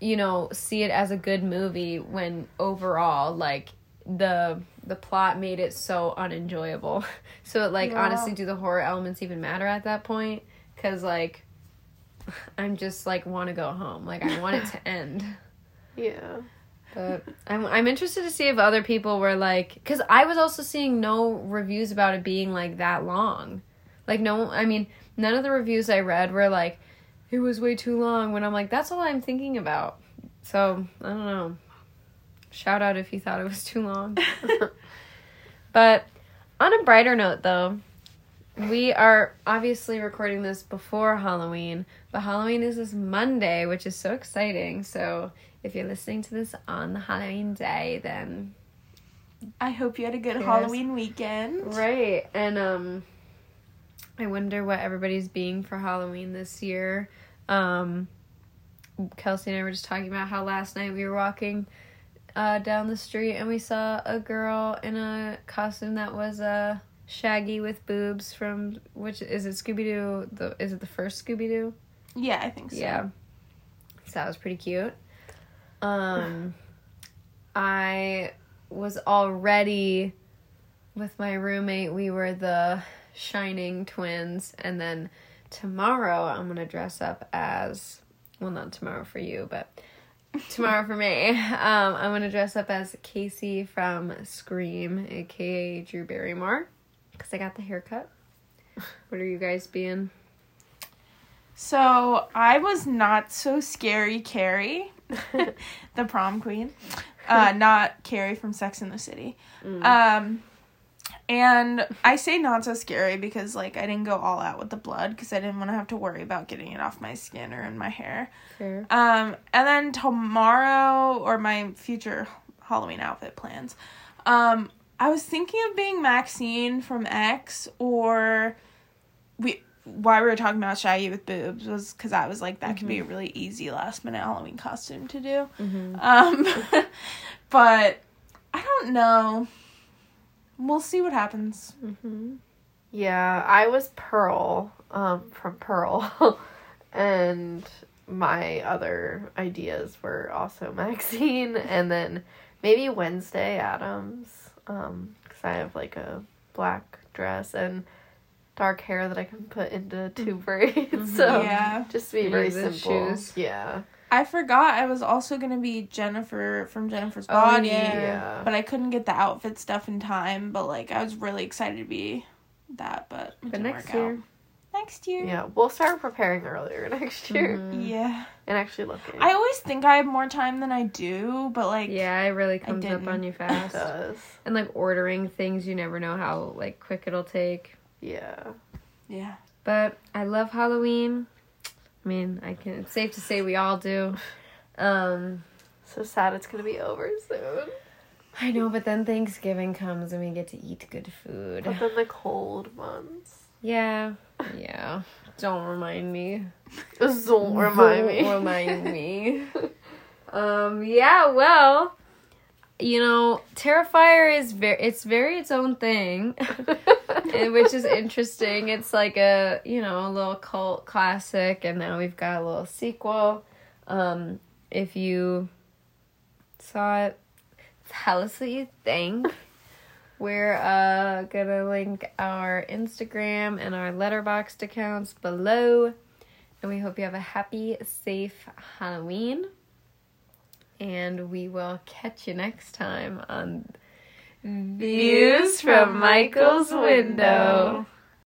you know see it as a good movie when overall like the the plot made it so unenjoyable. So like Yeah. honestly, do the horror elements even matter at that point? Because like I'm just like want to go home. Like I want it to end. yeah. But I'm I'm interested to see if other people were like, because I was also seeing no reviews about it being like that long. Like no, I mean none of the reviews I read were like, it was way too long. When I'm like, that's all I'm thinking about. So I don't know. Shout out if you thought it was too long. but on a brighter note, though, we are obviously recording this before Halloween, but Halloween is this Monday, which is so exciting. So if you're listening to this on the Halloween day, then I hope you had a good Yes. Halloween weekend. right. And um, I wonder what everybody's being for Halloween this year. Um, Kelsey and I were just talking about how last night we were walking uh, down the street and we saw a girl in a costume that was uh, Shaggy with boobs from which is it Scooby Doo? The is it the first Scooby Doo? Yeah, I think so. Yeah. So that was pretty cute. Um I was already with my roommate, we were the shining twins and then tomorrow I'm to dress up as well not tomorrow for you, but tomorrow for me. Um I'm to dress up as Casey from Scream, aka Drew Barrymore cuz I got the haircut. What are you guys being? So I was not so scary Carrie, the prom queen, uh, not Carrie from Sex in the City. Um, and I say not so scary because like I didn't go all out with the blood because I didn't want to have to worry about getting it off my skin or in my hair. Fair. Um, and then tomorrow or my future Halloween outfit plans. Um, I was thinking of being Maxine from X or we why we were talking about Shaggy with boobs was because I was like that could be a really easy last minute Halloween costume to do. Um, but I don't know. We'll see what happens. Yeah, I was Pearl, um, from Pearl, and my other ideas were also Maxine, and then maybe Wednesday Addams, um, because I have like a black dress and dark hair that I can put into two braids, so Yeah. just to be very simple. shoes. Yeah, I forgot I was also gonna be Jennifer from Jennifer's Oh, Body. yeah. yeah. But I couldn't get the outfit stuff in time. But like I was really excited to be that, but it But didn't next work year. out. Next year. Yeah, we'll start preparing earlier next year Mhm. Yeah. and actually looking. I always think I have more time than I do, but like Yeah, it really comes up on you it fast. does. and like ordering things, you never know how like quick it'll take. Yeah. yeah. But I love Halloween. I mean, I can. It's safe to say we all do. Um, So sad it's gonna be over soon. I know, but then Thanksgiving comes and we get to eat good food. But then the cold months. Yeah, yeah. Don't remind me. Don't remind me. Don't remind me. um. Yeah. Well, you know, Terrifier is very it's very its own thing, which is interesting. It's like a you know a little cult classic, and now we've got a little sequel. Um, if you saw it, tell us what you think. We're uh, gonna link our Instagram and our letterboxd accounts below. And we hope you have a happy, safe Halloween. And we will catch you next time on Views from Michael's Window.